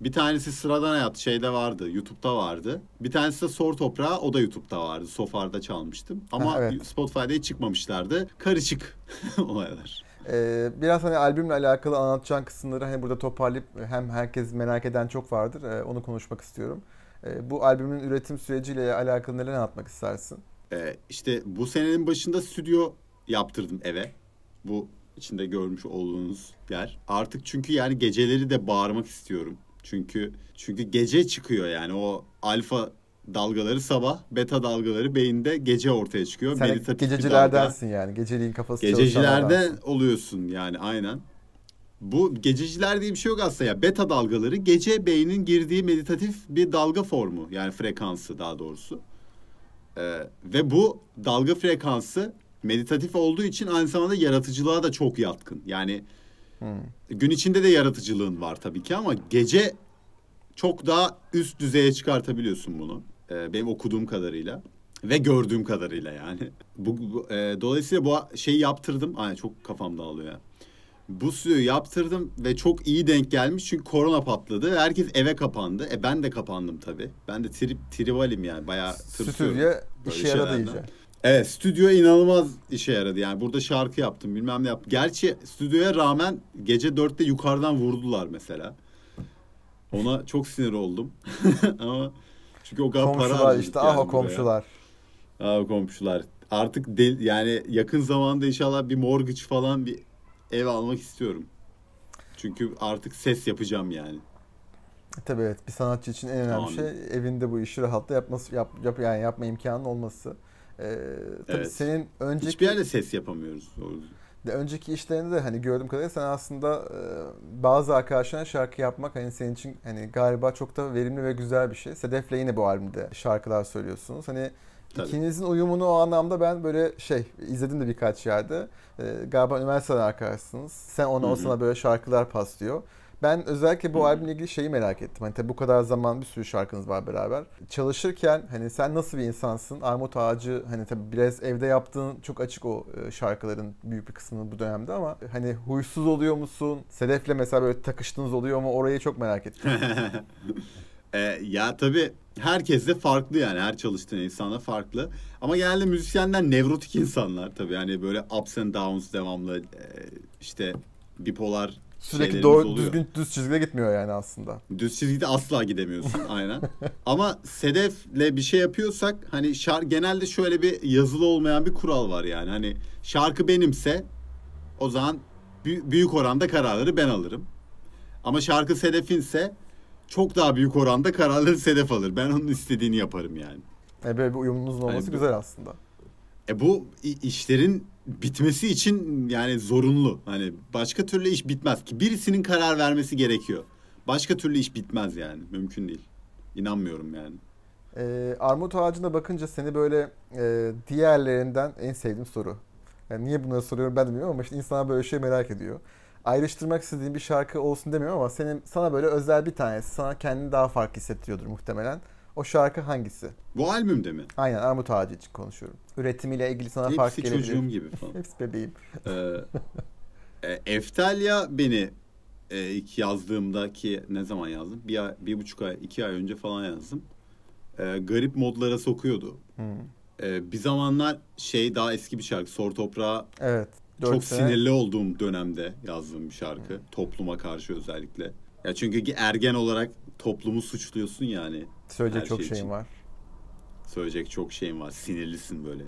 Bir tanesi sıradan hayat şeyde vardı. YouTube'da vardı. Bir tanesi de Sor Toprağı o da YouTube'da vardı. Sofar'da çalmıştım. Ama Ha, evet. Spotify'da hiç çıkmamışlardı. Karışık olaylar. Ee, biraz hani albümle alakalı anlatacağın kısımları hani burada toparlayıp hem herkes merak eden çok vardır. ee, onu konuşmak istiyorum. Ee, bu albümün üretim süreciyle alakalı neler anlatmak istersin? Ee, işte bu senenin başında stüdyo yaptırdım eve. Bu içinde görmüş olduğunuz yer. Artık çünkü yani geceleri de bağırmak istiyorum. Çünkü çünkü gece çıkıyor yani o alfa dalgaları sabah, beta dalgaları beyinde gece ortaya çıkıyor. Sen Meditatif gececilerdensin yani. Geceliğin kafası Gececilerde oluyorsun yani aynen. Bu gececiler diye bir şey yok aslında ya. Beta dalgaları gece beynin girdiği meditatif bir dalga formu. Yani frekansı daha doğrusu. Ee, ve bu dalga frekansı meditatif olduğu için aynı zamanda yaratıcılığa da çok yatkın. Yani Hmm. gün içinde de yaratıcılığın var tabii ki ama gece çok daha üst düzeye çıkartabiliyorsun bunu. Ee, benim okuduğum kadarıyla ve gördüğüm kadarıyla yani. Bu, bu- e, dolayısıyla bu şeyi yaptırdım. Ay çok kafam dağılıyor ya. Bu suyu yaptırdım ve çok iyi denk gelmiş çünkü korona patladı. Herkes eve kapandı. E ben de kapandım tabii. Ben de trip trivalim yani bayağı tırsıyorum. Stüdyo işe yaradı iyice. Evet stüdyo inanılmaz işe yaradı yani burada şarkı yaptım bilmem ne yaptım. Gerçi stüdyoya rağmen gece dörtte yukarıdan vurdular mesela. Ona çok sinir oldum ama çünkü o kadar para Komşular harcadık işte yani ah o komşular. Ah o komşular. Artık del, yani yakın zamanda inşallah bir mortgage falan bir ev almak istiyorum. Çünkü artık ses yapacağım yani. Tabii evet bir sanatçı için en önemli Amin. şey evinde bu işi rahatla yapması yap, yap yani yapma imkanı olması. Ee, tabii Evet. senin önceki Hiçbir yerde ses yapamıyoruz. doğru de önceki işlerinde de hani gördüğüm kadarıyla sen aslında e, bazı arkadaşlarına şarkı yapmak hani senin için hani galiba çok da verimli ve güzel bir şey. Sedef'le yine bu albümde şarkılar söylüyorsunuz. Hani Tabii. ikinizin uyumunu o anlamda ben böyle şey izledim de birkaç yerde. E, galiba üniversiteden arkadaşsınız. Sen ona Hı o sana böyle şarkılar paslıyor. Ben özellikle bu albümle ilgili şeyi merak ettim. Hani tabii bu kadar zaman bir sürü şarkınız var beraber. Çalışırken hani sen nasıl bir insansın? Armut Ağacı hani tabii biraz evde yaptığın çok açık o e, şarkıların büyük bir kısmını bu dönemde ama hani huysuz oluyor musun? Sedef'le mesela böyle takıştığınız oluyor mu? Orayı çok merak ettim. E, ya tabii herkes de farklı yani her çalıştığın insana farklı. Ama genelde müzisyenler nevrotik insanlar tabii yani böyle ups and downs devamlı e, işte bipolar Sürekli doğru oluyor. düzgün düz çizgide gitmiyor yani aslında. Düz çizgide asla gidemiyorsun aynen. Ama Sedef'le bir şey yapıyorsak hani şar genelde şöyle bir yazılı olmayan bir kural var yani. Hani şarkı benimse o zaman bü- büyük oranda kararları ben alırım. Ama şarkı Sedef'inse çok daha büyük oranda kararları Sedef alır. Ben onun istediğini yaparım yani. E böyle bir uyumunuzun olması bu- güzel aslında. E bu işlerin bitmesi için yani zorunlu. Hani başka türlü iş bitmez ki. Birisinin karar vermesi gerekiyor. Başka türlü iş bitmez yani. Mümkün değil. İnanmıyorum yani. Ee, armut ağacına bakınca seni böyle e, diğerlerinden en sevdiğim soru. Yani niye bunları soruyorum ben de bilmiyorum ama işte insanlar böyle şey merak ediyor. Ayrıştırmak istediğim bir şarkı olsun demiyorum ama senin sana böyle özel bir tanesi sana kendini daha farklı hissettiriyordur muhtemelen. O şarkı hangisi? Bu albümde mi? Aynen armut ağacı için konuşuyorum. Üretimiyle ilgili sana fark Hepsi gelebilir. çocuğum gibi falan. Hepsi bebeğim. ee, e, Eftalya beni e, ilk yazdığımdaki ne zaman yazdım? Bir, ay, bir buçuk ay, iki ay önce falan yazdım. Ee, garip modlara sokuyordu. Hmm. Ee, bir zamanlar şey daha eski bir şarkı. Sor Toprağı Evet. çok sene- sinirli olduğum dönemde yazdığım bir şarkı. Topluma karşı özellikle. Ya çünkü ergen olarak toplumu suçluyorsun yani. Söyleyecek her çok şey şeyim için. var. Söyleyecek çok şeyim var. Sinirlisin böyle.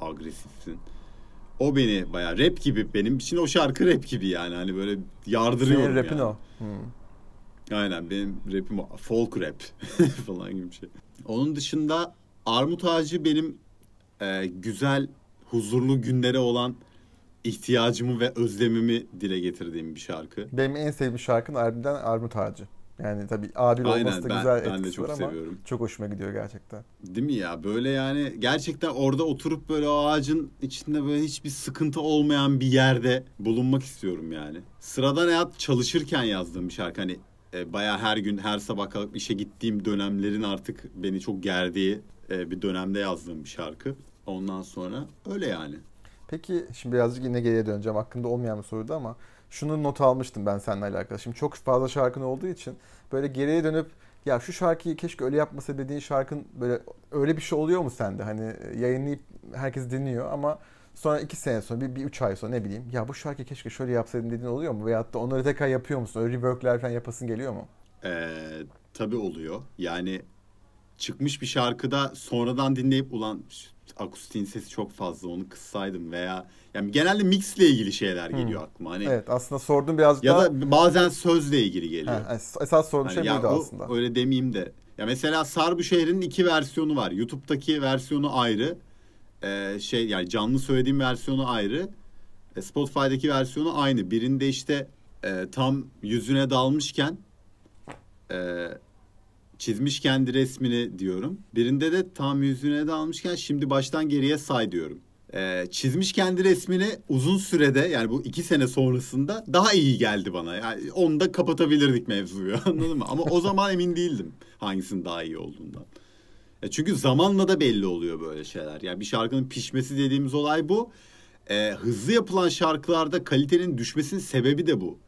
Agresifsin. O beni bayağı rap gibi benim için o şarkı rap gibi yani. Hani böyle yardırıyorum Senin rapin yani. o. Hmm. Aynen benim rapim o. folk rap falan gibi bir şey. Onun dışında Armut Ağacı benim e, güzel, huzurlu günlere olan ihtiyacımı ve özlemimi dile getirdiğim bir şarkı. Benim en sevdiğim şarkın albümden Armut Ağacı. Yani tabii adil Aynen olması da ben, güzel ben de çok ama seviyorum. çok hoşuma gidiyor gerçekten. Değil mi ya? Böyle yani gerçekten orada oturup böyle o ağacın içinde böyle hiçbir sıkıntı olmayan bir yerde bulunmak istiyorum yani. Sıradan hayat çalışırken yazdığım bir şarkı. Hani e, bayağı her gün her sabah kalkıp işe gittiğim dönemlerin artık beni çok gerdiği e, bir dönemde yazdığım bir şarkı. Ondan sonra öyle yani. Peki şimdi birazcık yine geriye döneceğim. Hakkında olmayan bir soruydu ama şunu not almıştım ben seninle alakalı. Şimdi çok fazla şarkın olduğu için böyle geriye dönüp ya şu şarkıyı keşke öyle yapmasa dediğin şarkın böyle öyle bir şey oluyor mu sende? Hani yayınlayıp herkes dinliyor ama sonra iki sene sonra bir, bir üç ay sonra ne bileyim ya bu şarkıyı keşke şöyle yapsaydım dediğin oluyor mu? Veyahut da onları tekrar yapıyor musun? Öyle reworkler falan yapasın geliyor mu? Ee, tabii oluyor. Yani çıkmış bir şarkıda sonradan dinleyip ulan akustiğin sesi çok fazla onu kıssaydım veya yani genelde mixle ilgili şeyler geliyor hmm. aklıma. Hani evet aslında sordum birazcık ya daha... da bazen sözle ilgili geliyor. Ha, esas sorduğum hani şey buydu aslında. Öyle demeyeyim de. Ya mesela Sarbu Şehri'nin iki versiyonu var. YouTube'daki versiyonu ayrı. Ee, şey yani canlı söylediğim versiyonu ayrı. E, Spotify'daki versiyonu aynı. Birinde işte e, tam yüzüne dalmışken e, çizmiş kendi resmini diyorum. Birinde de tam yüzüne dalmışken şimdi baştan geriye say diyorum. Ee, çizmiş kendi resmini uzun sürede yani bu iki sene sonrasında daha iyi geldi bana. Yani onu da kapatabilirdik mevzuyu anladın mı? Ama o zaman emin değildim hangisinin daha iyi olduğundan. Ya çünkü zamanla da belli oluyor böyle şeyler. Yani bir şarkının pişmesi dediğimiz olay bu. Ee, hızlı yapılan şarkılarda kalitenin düşmesinin sebebi de bu.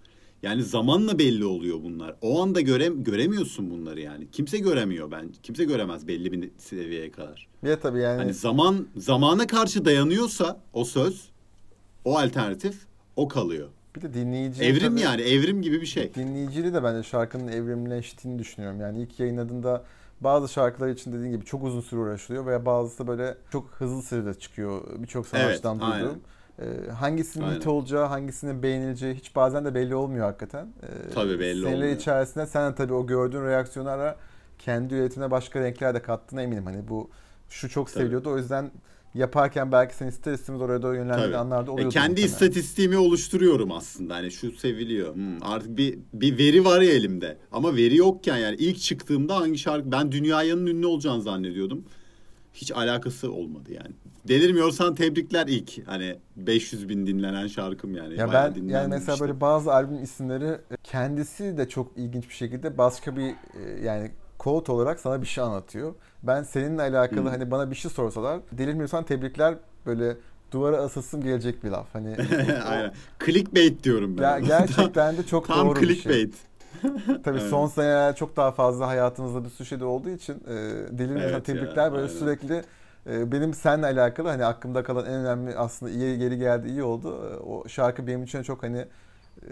Yani zamanla belli oluyor bunlar. O anda göre, göremiyorsun bunları yani. Kimse göremiyor ben. Kimse göremez belli bir seviyeye kadar. Ya tabii yani. Hani zaman zamana karşı dayanıyorsa o söz, o alternatif o kalıyor. Bir de dinleyici evrim tabii, yani evrim gibi bir şey. Dinleyicili de bence şarkının evrimleştiğini düşünüyorum. Yani ilk yayınladığında bazı şarkılar için dediğin gibi çok uzun süre uğraşılıyor veya bazısı böyle çok hızlı sürede çıkıyor. Birçok sanatçıdan evet, duydum. Aynen. Ee, hangisinin Aynen. hit olacağı, hangisinin beğenileceği hiç bazen de belli olmuyor hakikaten. Ee, tabii belli Seneler olmuyor. içerisinde sen de tabii o gördüğün reaksiyonlara kendi üretimine başka renkler de kattığına eminim. Hani bu şu çok tabii. seviliyordu. O yüzden yaparken belki sen ister istemez oraya doğru yönlendiğin anlarda oluyordu. E kendi muhtemelen. istatistiğimi oluşturuyorum aslında. Hani şu seviliyor. Hmm, artık bir bir veri var ya elimde. Ama veri yokken yani ilk çıktığımda hangi şarkı ben dünyanın ünlü olacağını zannediyordum. Hiç alakası olmadı yani delirmiyorsan tebrikler ilk. Hani 500 bin dinlenen şarkım yani. Ya ben yani mesela işte. böyle bazı albüm isimleri e, kendisi de çok ilginç bir şekilde başka bir e, yani quote olarak sana bir şey anlatıyor. Ben seninle alakalı hmm. hani bana bir şey sorsalar delirmiyorsan tebrikler böyle duvara asılsın gelecek bir laf. Hani Aynen. Clickbait diyorum ben. Ya, gerçekten de çok Tam doğru clickbait. bir şey. Tabii evet. son seneler çok daha fazla hayatımızda bir sürü şey de olduğu için e, delirmiyorsan evet tebrikler ya, böyle aynen. sürekli benim seninle alakalı hani aklımda kalan en önemli aslında iyi geri geldi iyi oldu. Ee, o şarkı benim için çok hani e,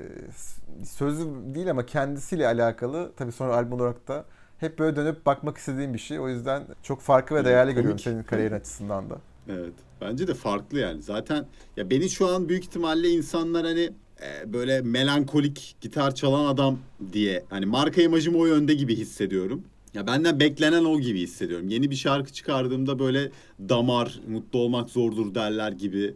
sözü değil ama kendisiyle alakalı tabii sonra albüm olarak da hep böyle dönüp bakmak istediğim bir şey. O yüzden çok farklı ve değerli evet, görüyorum senin kariyerin açısından da. Evet. Bence de farklı yani. Zaten ya beni şu an büyük ihtimalle insanlar hani e, böyle melankolik gitar çalan adam diye hani marka imajımı o yönde gibi hissediyorum. Ya benden beklenen o gibi hissediyorum. Yeni bir şarkı çıkardığımda böyle damar, mutlu olmak zordur derler gibi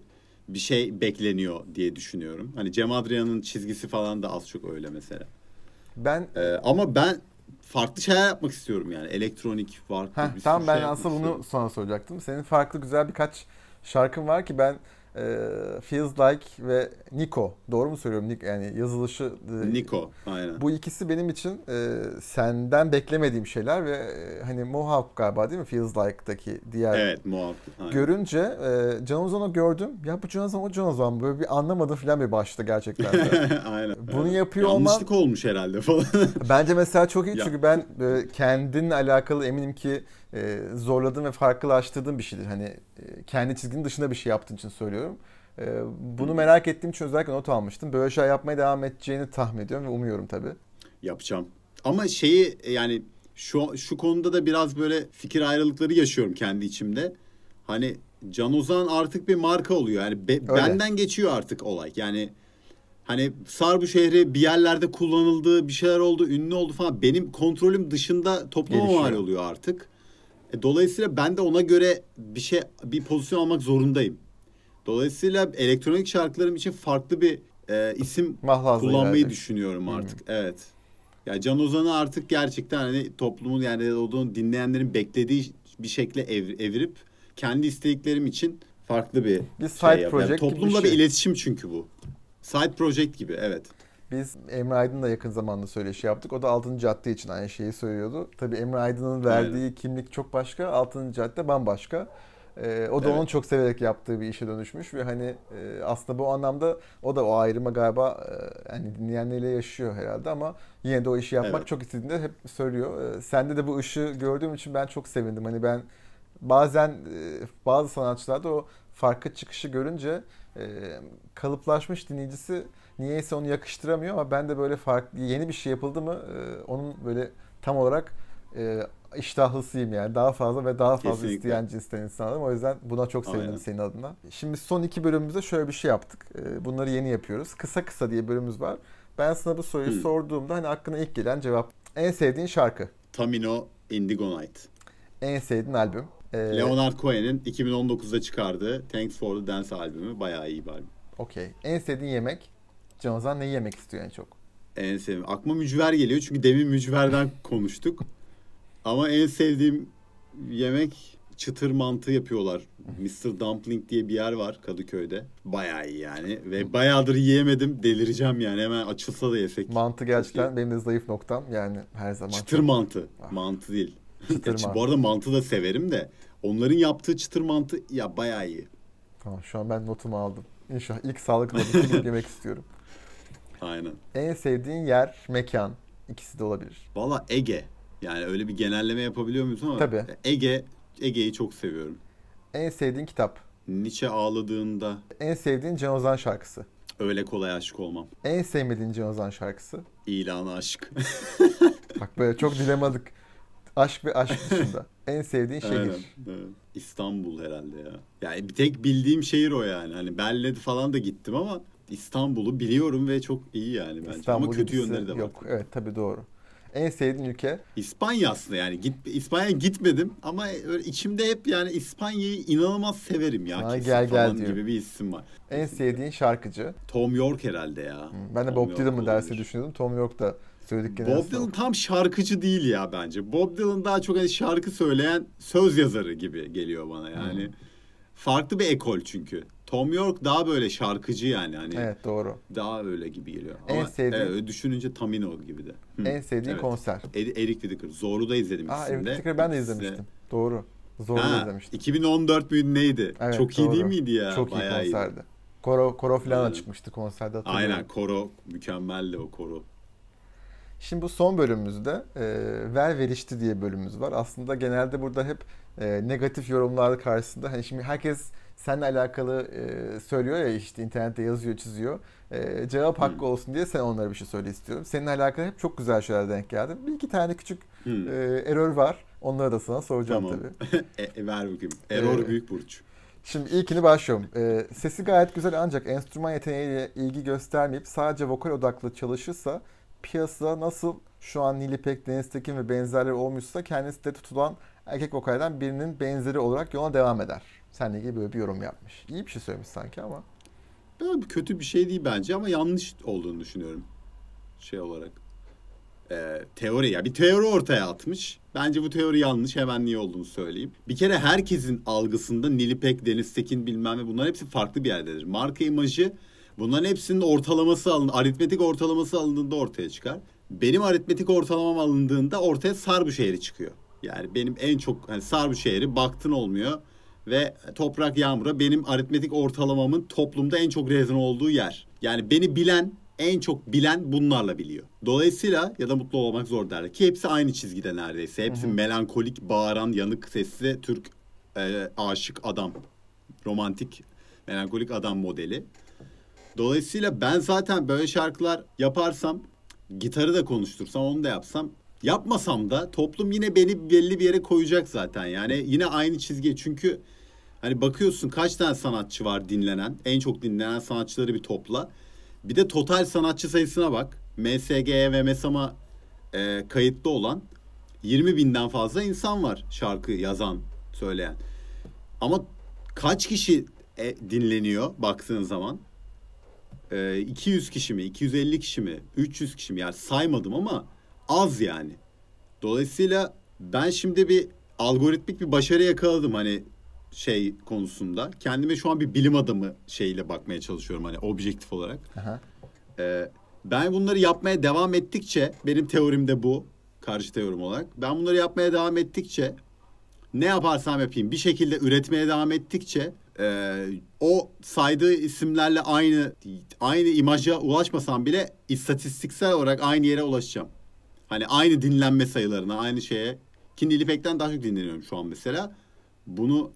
bir şey bekleniyor diye düşünüyorum. Hani Cem Adrian'ın çizgisi falan da az çok öyle mesela. Ben ee, ama ben farklı şeyler yapmak istiyorum yani. Elektronik farklı Heh, bir Tamam ben şey aslında bunu sana soracaktım. Senin farklı güzel birkaç şarkın var ki ben e, Feels Like ve Nico. Doğru mu söylüyorum? Yani yazılışı e, Nico. Aynen. Bu ikisi benim için e, senden beklemediğim şeyler ve e, hani Mohawk galiba değil mi? Feels Like'daki diğer. Evet Mohawk. Aynen. Görünce e, Ozan'ı gördüm. Ya bu Ozan o Ozan. Böyle bir anlamadım falan bir başta gerçekten de. Aynen. Bunu yapıyor olman. Yanlışlık olmuş herhalde falan. bence mesela çok iyi çünkü ben e, kendinle alakalı eminim ki e, zorladığın ve farklılaştırdığın bir şeydir. Hani kendi çizginin dışında bir şey yaptığın için söylüyorum. E, bunu merak ettiğim için özellikle not almıştım. Böyle şey yapmaya devam edeceğini tahmin ediyorum ve umuyorum tabii. Yapacağım. Ama şeyi yani şu şu konuda da biraz böyle fikir ayrılıkları yaşıyorum kendi içimde. Hani Can Ozan artık bir marka oluyor. Yani be, benden geçiyor artık olay. Yani hani Sarbu şehri bir yerlerde kullanıldı, bir şeyler oldu, ünlü oldu falan. Benim kontrolüm dışında topluma mal oluyor artık. E, dolayısıyla ben de ona göre bir şey bir pozisyon almak zorundayım. Dolayısıyla elektronik şarkılarım için farklı bir e, isim Mahlazı kullanmayı yani. düşünüyorum artık. Hmm. Evet. Ya yani Can Ozan'ı artık gerçekten hani toplumun yani olduğunu dinleyenlerin beklediği bir şekle ev, evirip kendi isteklerim için farklı bir, bir side şey project yani toplumla bir, şey. bir iletişim çünkü bu. Side project gibi evet. Biz Emre Aydın'la yakın zamanda söyleşi yaptık. O da 6. cadde için aynı şeyi söylüyordu. Tabii Emre Aydın'ın verdiği Aynen. kimlik çok başka. 6. cadde bambaşka. E, o da Evet. onun çok severek yaptığı bir işe dönüşmüş ve hani e, aslında bu anlamda o da o ayrıma galiba e, hani dinleyenleriyle yaşıyor herhalde ama yine de o işi yapmak Evet. çok istediğinde hep söylüyor. E, sende de bu ışığı gördüğüm için ben çok sevindim. Hani ben bazen e, bazı sanatçılarda o farklı çıkışı görünce e, kalıplaşmış dinleyicisi niyeyse onu yakıştıramıyor ama ben de böyle farklı yeni bir şey yapıldı mı e, onun böyle tam olarak e, iştahlısıyım yani daha fazla ve daha fazla Kesinlikle. isteyen cinsten insanım. O yüzden buna çok sevindim Aynen. senin adına. Şimdi son iki bölümümüzde şöyle bir şey yaptık. E, bunları yeni yapıyoruz. Kısa kısa diye bölümümüz var. Ben sana bu soruyu Hmm. sorduğumda hani aklına ilk gelen cevap en sevdiğin şarkı, Tamino Indigo Night. en sevdiğin albüm. E, Leonard Cohen'in 2019'da çıkardığı Thanks for the Dance albümü bayağı iyi bir albüm. Okey. En sevdiğin yemek? Can neyi yemek istiyor en çok? En sevdiğim. Aklıma mücver geliyor çünkü demin mücverden konuştuk. Ama en sevdiğim yemek çıtır mantı yapıyorlar. Mr. Dumpling diye bir yer var Kadıköy'de. Bayağı iyi yani. Ve bayağıdır yiyemedim. Delireceğim yani. Hemen açılsa da yesek. Mantı gerçekten benim de zayıf noktam. Yani her zaman. Çıtır mantı. Ah. Mantı değil. Çıtır mantı. Bu arada mantı da severim de. Onların yaptığı çıtır mantı ya bayağı iyi. Tamam şu an ben notumu aldım. İnşallah ilk sağlıklı yemek istiyorum. Aynen. En sevdiğin yer, mekan. ikisi de olabilir. Valla Ege. Yani öyle bir genelleme yapabiliyor muyuz ama Tabii. Ege Ege'yi çok seviyorum. En sevdiğin kitap. Nietzsche ağladığında En sevdiğin Can Ozan şarkısı. öyle kolay aşık olmam. En sevmediğin Can Ozan şarkısı. İlanı aşk. Bak böyle çok dilemadık. Aşk ve aşk dışında. En sevdiğin şehir. Aynen. Evet. İstanbul herhalde ya. Yani bir tek bildiğim şehir o yani. Hani Berlin'e falan da gittim ama İstanbul'u biliyorum ve çok iyi yani bence. İstanbul ama kötü yönleri de var. Yok evet tabii doğru. En sevdiğin ülke. İspanya aslında yani git İspanya'ya gitmedim ama öyle içimde hep yani İspanya'yı inanılmaz severim ya. Ha, gel, gel diyor. gibi bir isim var. En sevdiğin şarkıcı. Tom York herhalde ya. Ben de Tom Bob Dylan mı dersi düşünüyordum. Tom York da söylediklerini Bob Dylan tam şarkıcı değil ya bence. Bob Dylan daha çok hani şarkı söyleyen söz yazarı gibi geliyor bana yani. Hmm. Farklı bir ekol çünkü. Tom York daha böyle şarkıcı yani hani Evet doğru. daha öyle gibi geliyor. En Ama sevdiğin- evet, düşününce Tamino gibi de. Hı. En sevdiğin Evet. konser. Eri- Eric Whittaker. Zorlu'da izledim Aa ikisini evet de. Ticker'ı ben de İkisi izlemiştim. Doğru. Zorlu Ha, izlemiştim. 2014 müydü neydi? Evet, Çok iyi doğru. değil miydi ya? Çok iyi Bayağı iyiydi. konserdi. Koro, koro falan Aynen. çıkmıştı konserde hatırlıyorum. Aynen koro mükemmeldi o koro. Şimdi bu son bölümümüzde e, ver verişti diye bölümümüz var. Aslında genelde burada hep e, negatif yorumlar karşısında hani şimdi herkes seninle alakalı e, söylüyor ya işte internette yazıyor çiziyor. E, cevap hakkı olsun diye sen onlara bir şey söyle istiyorum. Seninle alakalı hep çok güzel şeyler denk geldi. Bir iki tane küçük Hı. e, error var. Onları da sana soracağım Tamam. tabii. e, e, ver bakayım. Error Ee, büyük burç. Şimdi ilkini başlıyorum. Ee, sesi gayet güzel ancak enstrüman yeteneğiyle ilgi göstermeyip sadece vokal odaklı çalışırsa piyasada nasıl şu an Nilipek, Deniz Tekin ve benzerleri olmuşsa kendisi de tutulan erkek vokalden birinin benzeri olarak yola devam eder. Seninle ilgili böyle bir yorum yapmış. İyi bir şey söylemiş sanki ama. Böyle kötü bir şey değil bence ama yanlış olduğunu düşünüyorum. Şey olarak. Ee, teori ya bir teori ortaya atmış. Bence bu teori yanlış. Hemen niye olduğunu söyleyeyim. Bir kere herkesin algısında Nilipek, Deniz Tekin bilmem ne bunların hepsi farklı bir yerdedir. Marka imajı bunların hepsinin ortalaması alın, aritmetik ortalaması alındığında ortaya çıkar. Benim aritmetik ortalamam alındığında ortaya Sarbüşehir'i çıkıyor. Yani benim en çok hani Sarbüşehir'i baktın olmuyor ve Toprak Yağmur'a benim aritmetik ortalamamın toplumda en çok rezon olduğu yer. Yani beni bilen, en çok bilen bunlarla biliyor. Dolayısıyla ya da mutlu olmak zor derler ki hepsi aynı çizgide neredeyse. Hepsi melankolik, bağıran, yanık sesli Türk e, aşık adam. Romantik, melankolik adam modeli. Dolayısıyla ben zaten böyle şarkılar yaparsam, gitarı da konuştursam, onu da yapsam, yapmasam da toplum yine beni belli bir yere koyacak zaten. Yani yine aynı çizgi. Çünkü hani bakıyorsun kaç tane sanatçı var dinlenen, en çok dinlenen sanatçıları bir topla. Bir de total sanatçı sayısına bak. MSG'ye ve MESAM'a e, kayıtlı olan 20 binden fazla insan var şarkı yazan, söyleyen. Ama kaç kişi e, dinleniyor baktığın zaman? E, 200 kişi mi, 250 kişi mi, 300 kişi mi? Yani saymadım ama az yani. Dolayısıyla ben şimdi bir algoritmik bir başarı yakaladım hani şey konusunda. Kendime şu an bir bilim adamı şeyle bakmaya çalışıyorum hani objektif olarak. Aha. Ee, ben bunları yapmaya devam ettikçe benim teorim de bu karşı teorim olarak. Ben bunları yapmaya devam ettikçe ne yaparsam yapayım bir şekilde üretmeye devam ettikçe e, o saydığı isimlerle aynı aynı imaja ulaşmasam bile istatistiksel olarak aynı yere ulaşacağım. Hani aynı dinlenme sayılarına, aynı şeye. Ki Nilipek'ten daha çok dinleniyorum şu an mesela. Bunu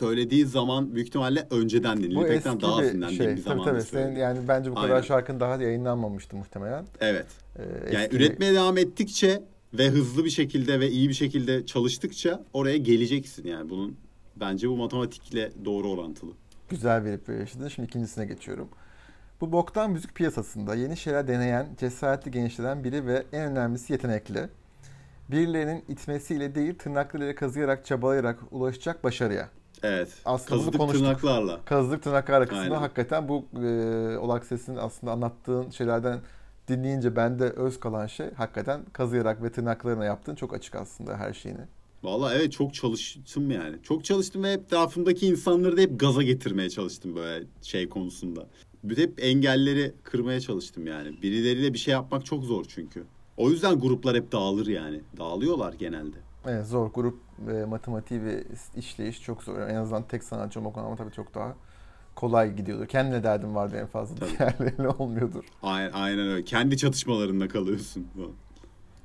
söylediği zaman büyük ihtimalle önceden Bu Nilipek'ten eski daha az bir dinlendiğim şey. bir Tabii zamanda tabii. Senin söyledim. yani bence bu kadar Aynen. şarkın daha yayınlanmamıştı muhtemelen. Evet. Ee, Yani eski- üretmeye devam ettikçe ve hızlı bir şekilde ve iyi bir şekilde çalıştıkça oraya geleceksin yani bunun bence bu matematikle doğru orantılı. güzel bir epey yaşadın. Şimdi ikincisine geçiyorum. Bu boktan müzik piyasasında yeni şeyler deneyen, cesaretli gençlerden biri ve en önemlisi yetenekli. Birilerinin itmesiyle değil, tırnaklarıyla kazıyarak, çabalayarak ulaşacak başarıya. Evet. Aslında Kazıdık konuştuk. tırnaklarla. Kazıdık tırnaklar kısmında Aynen. hakikaten bu e, Olak Ses'in aslında anlattığın şeylerden dinleyince bende öz kalan şey hakikaten kazıyarak ve tırnaklarına yaptığın çok açık aslında her şeyini. Vallahi evet çok çalıştım yani. Çok çalıştım ve etrafımdaki insanları da hep gaza getirmeye çalıştım böyle şey konusunda. Bir Hep engelleri kırmaya çalıştım yani. Birileriyle bir şey yapmak çok zor çünkü. O yüzden gruplar hep dağılır yani. Dağılıyorlar genelde. Evet zor grup e, matematiği ve işleyiş çok zor. En azından tek sanatçı olmak ama tabii çok daha kolay gidiyordur. Kendine derdim vardı en fazla. Tabii. Diğerleriyle olmuyordur. Aynen, aynen öyle. Kendi çatışmalarında kalıyorsun.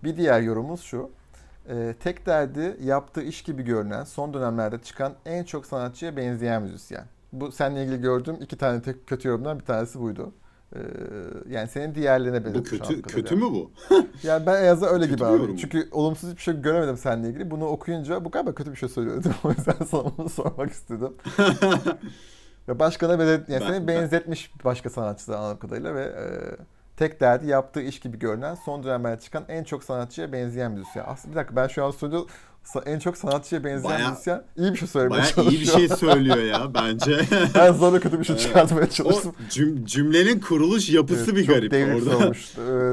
Bir diğer yorumumuz şu. E, tek derdi yaptığı iş gibi görünen son dönemlerde çıkan en çok sanatçıya benzeyen müzisyen. Bu seninle ilgili gördüğüm iki tane tek kötü yorumdan bir tanesi buydu. E, yani senin diğerlerine Bu benziyor. şu kötü kötü mü bu? Yani ben en azından öyle Kötü gibi abi. mu? Çünkü olumsuz hiçbir şey göremedim seninle ilgili. Bunu okuyunca bu galiba kötü bir şey söylüyor dedim. O yüzden sana bunu sormak istedim. Ve başkana böyle, yani Ben- seni ben- benzetmiş başka sanatçılar anladığım kadarıyla ve e, tek derdi yaptığı iş gibi görünen son dönemlerde çıkan en çok sanatçıya benzeyen müzisyen. Aslında bir dakika ben şu an söylüyorum en çok sanatçıya benzeyen Bayağı- müzisyen iyi bir şey söylemeye Baya çalışıyor. iyi bir şey söylüyor ya bence. Ben zorla kötü bir şey çıkartmaya o çalıştım. cüm- cümlenin kuruluş yapısı Evet, bir garip orada. olmuş.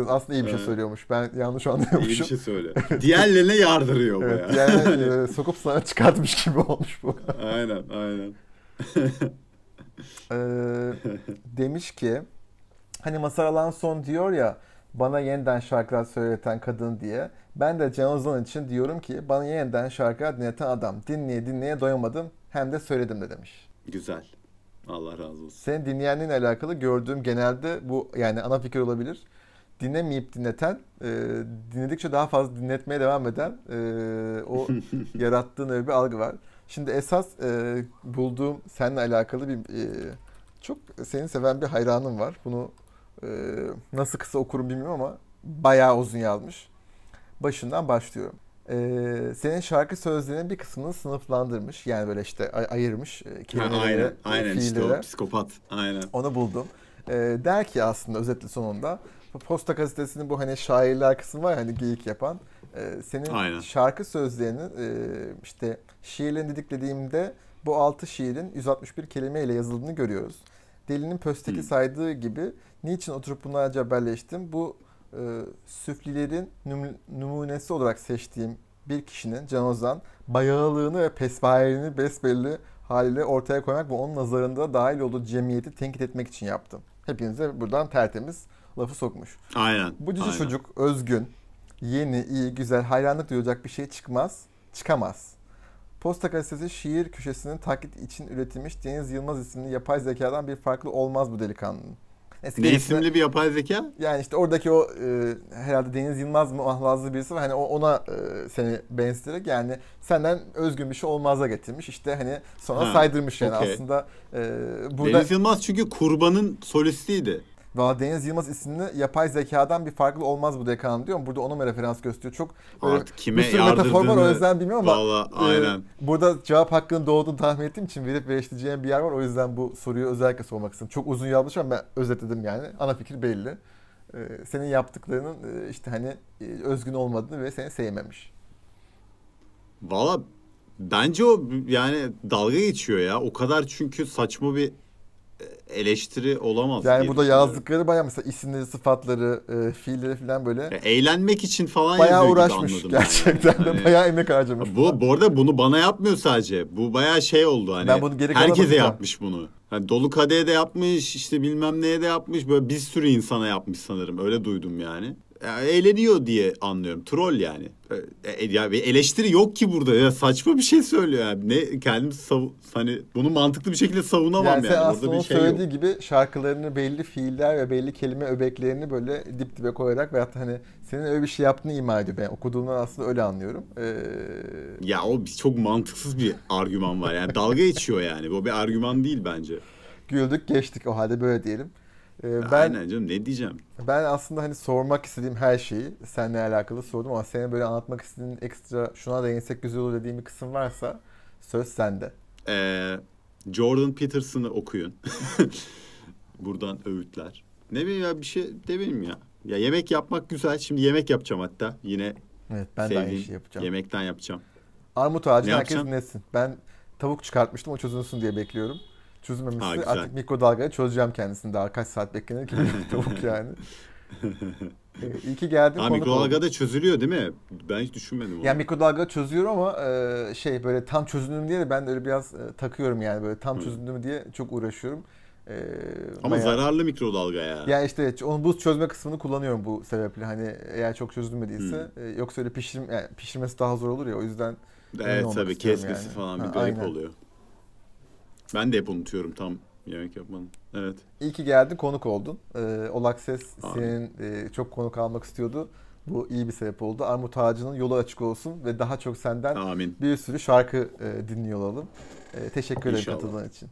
Aslında iyi bir şey söylüyormuş. Ben yanlış iyi bir anlıyormuşum. şey söyle. Diğerlerine yardırıyor Evet, baya. yani e, sokup sana çıkartmış gibi olmuş bu. aynen aynen. Ee, demiş ki hani Masar Alanson diyor ya bana yeniden şarkılar söyleten kadın diye. Ben de Can Ozan için diyorum ki bana yeniden şarkılar dinleten adam. Dinleye dinleye doyamadım hem de söyledim de demiş. Güzel. Allah razı olsun. Senin dinleyenliğinle alakalı gördüğüm genelde bu yani ana fikir olabilir. Dinlemeyip dinleten, e, dinledikçe daha fazla dinletmeye devam eden e, o yarattığın öyle bir algı var. Şimdi esas e, bulduğum seninle alakalı bir e, çok seni seven bir hayranım var. Bunu e, nasıl kısa okurum bilmiyorum ama bayağı uzun yazmış. Başından başlıyorum. E, senin şarkı sözlerinin bir kısmını sınıflandırmış. Yani böyle işte ay- ayırmış. E, Ha, kelimelere, aynen aynen işte fiillere. o psikopat. Aynen. Onu buldum. Ee, der ki aslında özetle sonunda Posta gazetesinin bu hani şairler kısmı var hani geyik yapan. e, senin Aynen. şarkı sözlerinin e, işte şiirlerini didiklediğimde bu altı şiirin 161 kelimeyle yazıldığını görüyoruz. Delinin pösteki Hmm. saydığı gibi niçin oturup bunlarca haberleştim? Bu e, süflilerin num- numunesi olarak seçtiğim bir kişinin Can Ozan bayağılığını ve pespayerini besbelli haliyle ortaya koymak ve onun nazarında dahil olduğu cemiyeti tenkit etmek için yaptım. Hepinize buradan tertemiz lafı sokmuş. Aynen. Bu cici aynen. çocuk özgün, yeni, iyi, güzel, hayranlık duyacak bir şey çıkmaz, çıkamaz. Posta gazetesi şiir köşesinin taklit için üretilmiş Deniz Yılmaz isimli yapay zekadan bir farklı olmaz bu delikanlının. Neyse, Ne gerisine- isimli bir yapay zeka? yani işte oradaki o e, herhalde Deniz Yılmaz mı ahlazlı birisi var. Hani o- ona e, seni benzeterek yani senden özgün bir şey olmaz'a getirmiş. İşte hani sonra Ha, saydırmış yani okey. aslında. E, burada Deniz Yılmaz çünkü kurbanın solistiydi. Valla Deniz Yılmaz isimli yapay zekadan bir farklı olmaz bu dekan diyor. Burada ona mı referans gösteriyor? Çok Artık kime bir sürü metafor var o yüzden bilmiyorum ama Valla e, aynen. burada cevap hakkının doğduğunu tahmin ettiğim için verip vereştireceğim bir yer var. O yüzden bu soruyu özellikle sormak istedim. Çok uzun yazmış ama ben özetledim yani. Ana fikir belli. E, senin yaptıklarının e, işte hani e, özgün olmadığını ve seni sevmemiş. Valla bence o yani dalga geçiyor ya. O kadar çünkü saçma bir e, eleştiri olamaz. Yani burada yazdıkları bayağı mesela isimleri, sıfatları, e, fiilleri falan böyle Ya eğlenmek için falan bayağı uğraşmış anladım. yani. gerçekten de Hani- bayağı emek harcamış. Bu, bu arada bunu bana yapmıyor sadece. Bu bayağı şey oldu hani. Ben bunu geri herkese yapmış bunu. Hani dolu kadeye de yapmış, işte bilmem neye de yapmış. Böyle bir sürü insana yapmış sanırım. Öyle duydum yani. Ya eğleniyor diye anlıyorum. Troll yani. E, e, ya bir eleştiri yok ki burada. Ya saçma bir şey söylüyor yani. Ne kendim sav hani bunu mantıklı bir şekilde savunamam Yani yani. aslında bir şey yok. söylediği gibi şarkılarını belli fiiller ve belli kelime öbeklerini böyle dip dibe koyarak veyahut hani senin öyle bir şey yaptığını ima ediyor. Ben okuduğumdan aslında öyle anlıyorum. Ee, Ya o çok mantıksız bir argüman var. Yani dalga geçiyor yani. Bu bir argüman değil bence. güldük geçtik o halde böyle diyelim. Ee, ben Aynen canım ne diyeceğim. ben aslında hani sormak istediğim her şeyi seninle alakalı sordum ama senin böyle anlatmak istediğin ekstra şuna değinsek güzel olur dediğim bir kısım varsa söz sende. Ee, Jordan Peterson'ı okuyun. Buradan öğütler. Ne bileyim ya bir şey demeyeyim ya. Ya yemek yapmak güzel. Şimdi yemek yapacağım hatta. Yine Evet ben de aynı şeyi yapacağım. yemekten yapacağım. Armut ağacını Ne herkes dinlesin. Ben tavuk çıkartmıştım o çözülsün diye bekliyorum. Çözülmemişse Ha, güzel. artık mikrodalgaya çözeceğim kendisini daha kaç saat beklenir ki tavuk yani. Ee, İyi ki geldin. Ha mikrodalgada çözülüyor değil mi? Ben hiç düşünmedim onu. Yani mikrodalga çözüyor ama e, şey böyle tam çözündü mü diye de ben de öyle biraz e, takıyorum yani böyle tam Hı. çözündü mü diye çok uğraşıyorum. E, Ama bayağı- zararlı mikrodalga ya. Yani işte onun buz çözme kısmını kullanıyorum bu sebeple. Hani eğer çok çözülmediyse e, yoksa öyle pişirim yani pişirmesi daha zor olur ya o yüzden evet tabii kesmesi yani. falan bir Ha, garip aynen. oluyor. Ben de hep unutuyorum tam yemek yapmanın. Evet. İyi ki geldin konuk oldun. E, Olak Ses senin e, çok konuk almak istiyordu. Bu iyi bir sebep oldu. Armut Ağacı'nın yolu açık olsun ve daha çok senden Amin. bir sürü şarkı e, dinliyor olalım. E, teşekkür ederim katıldığın için.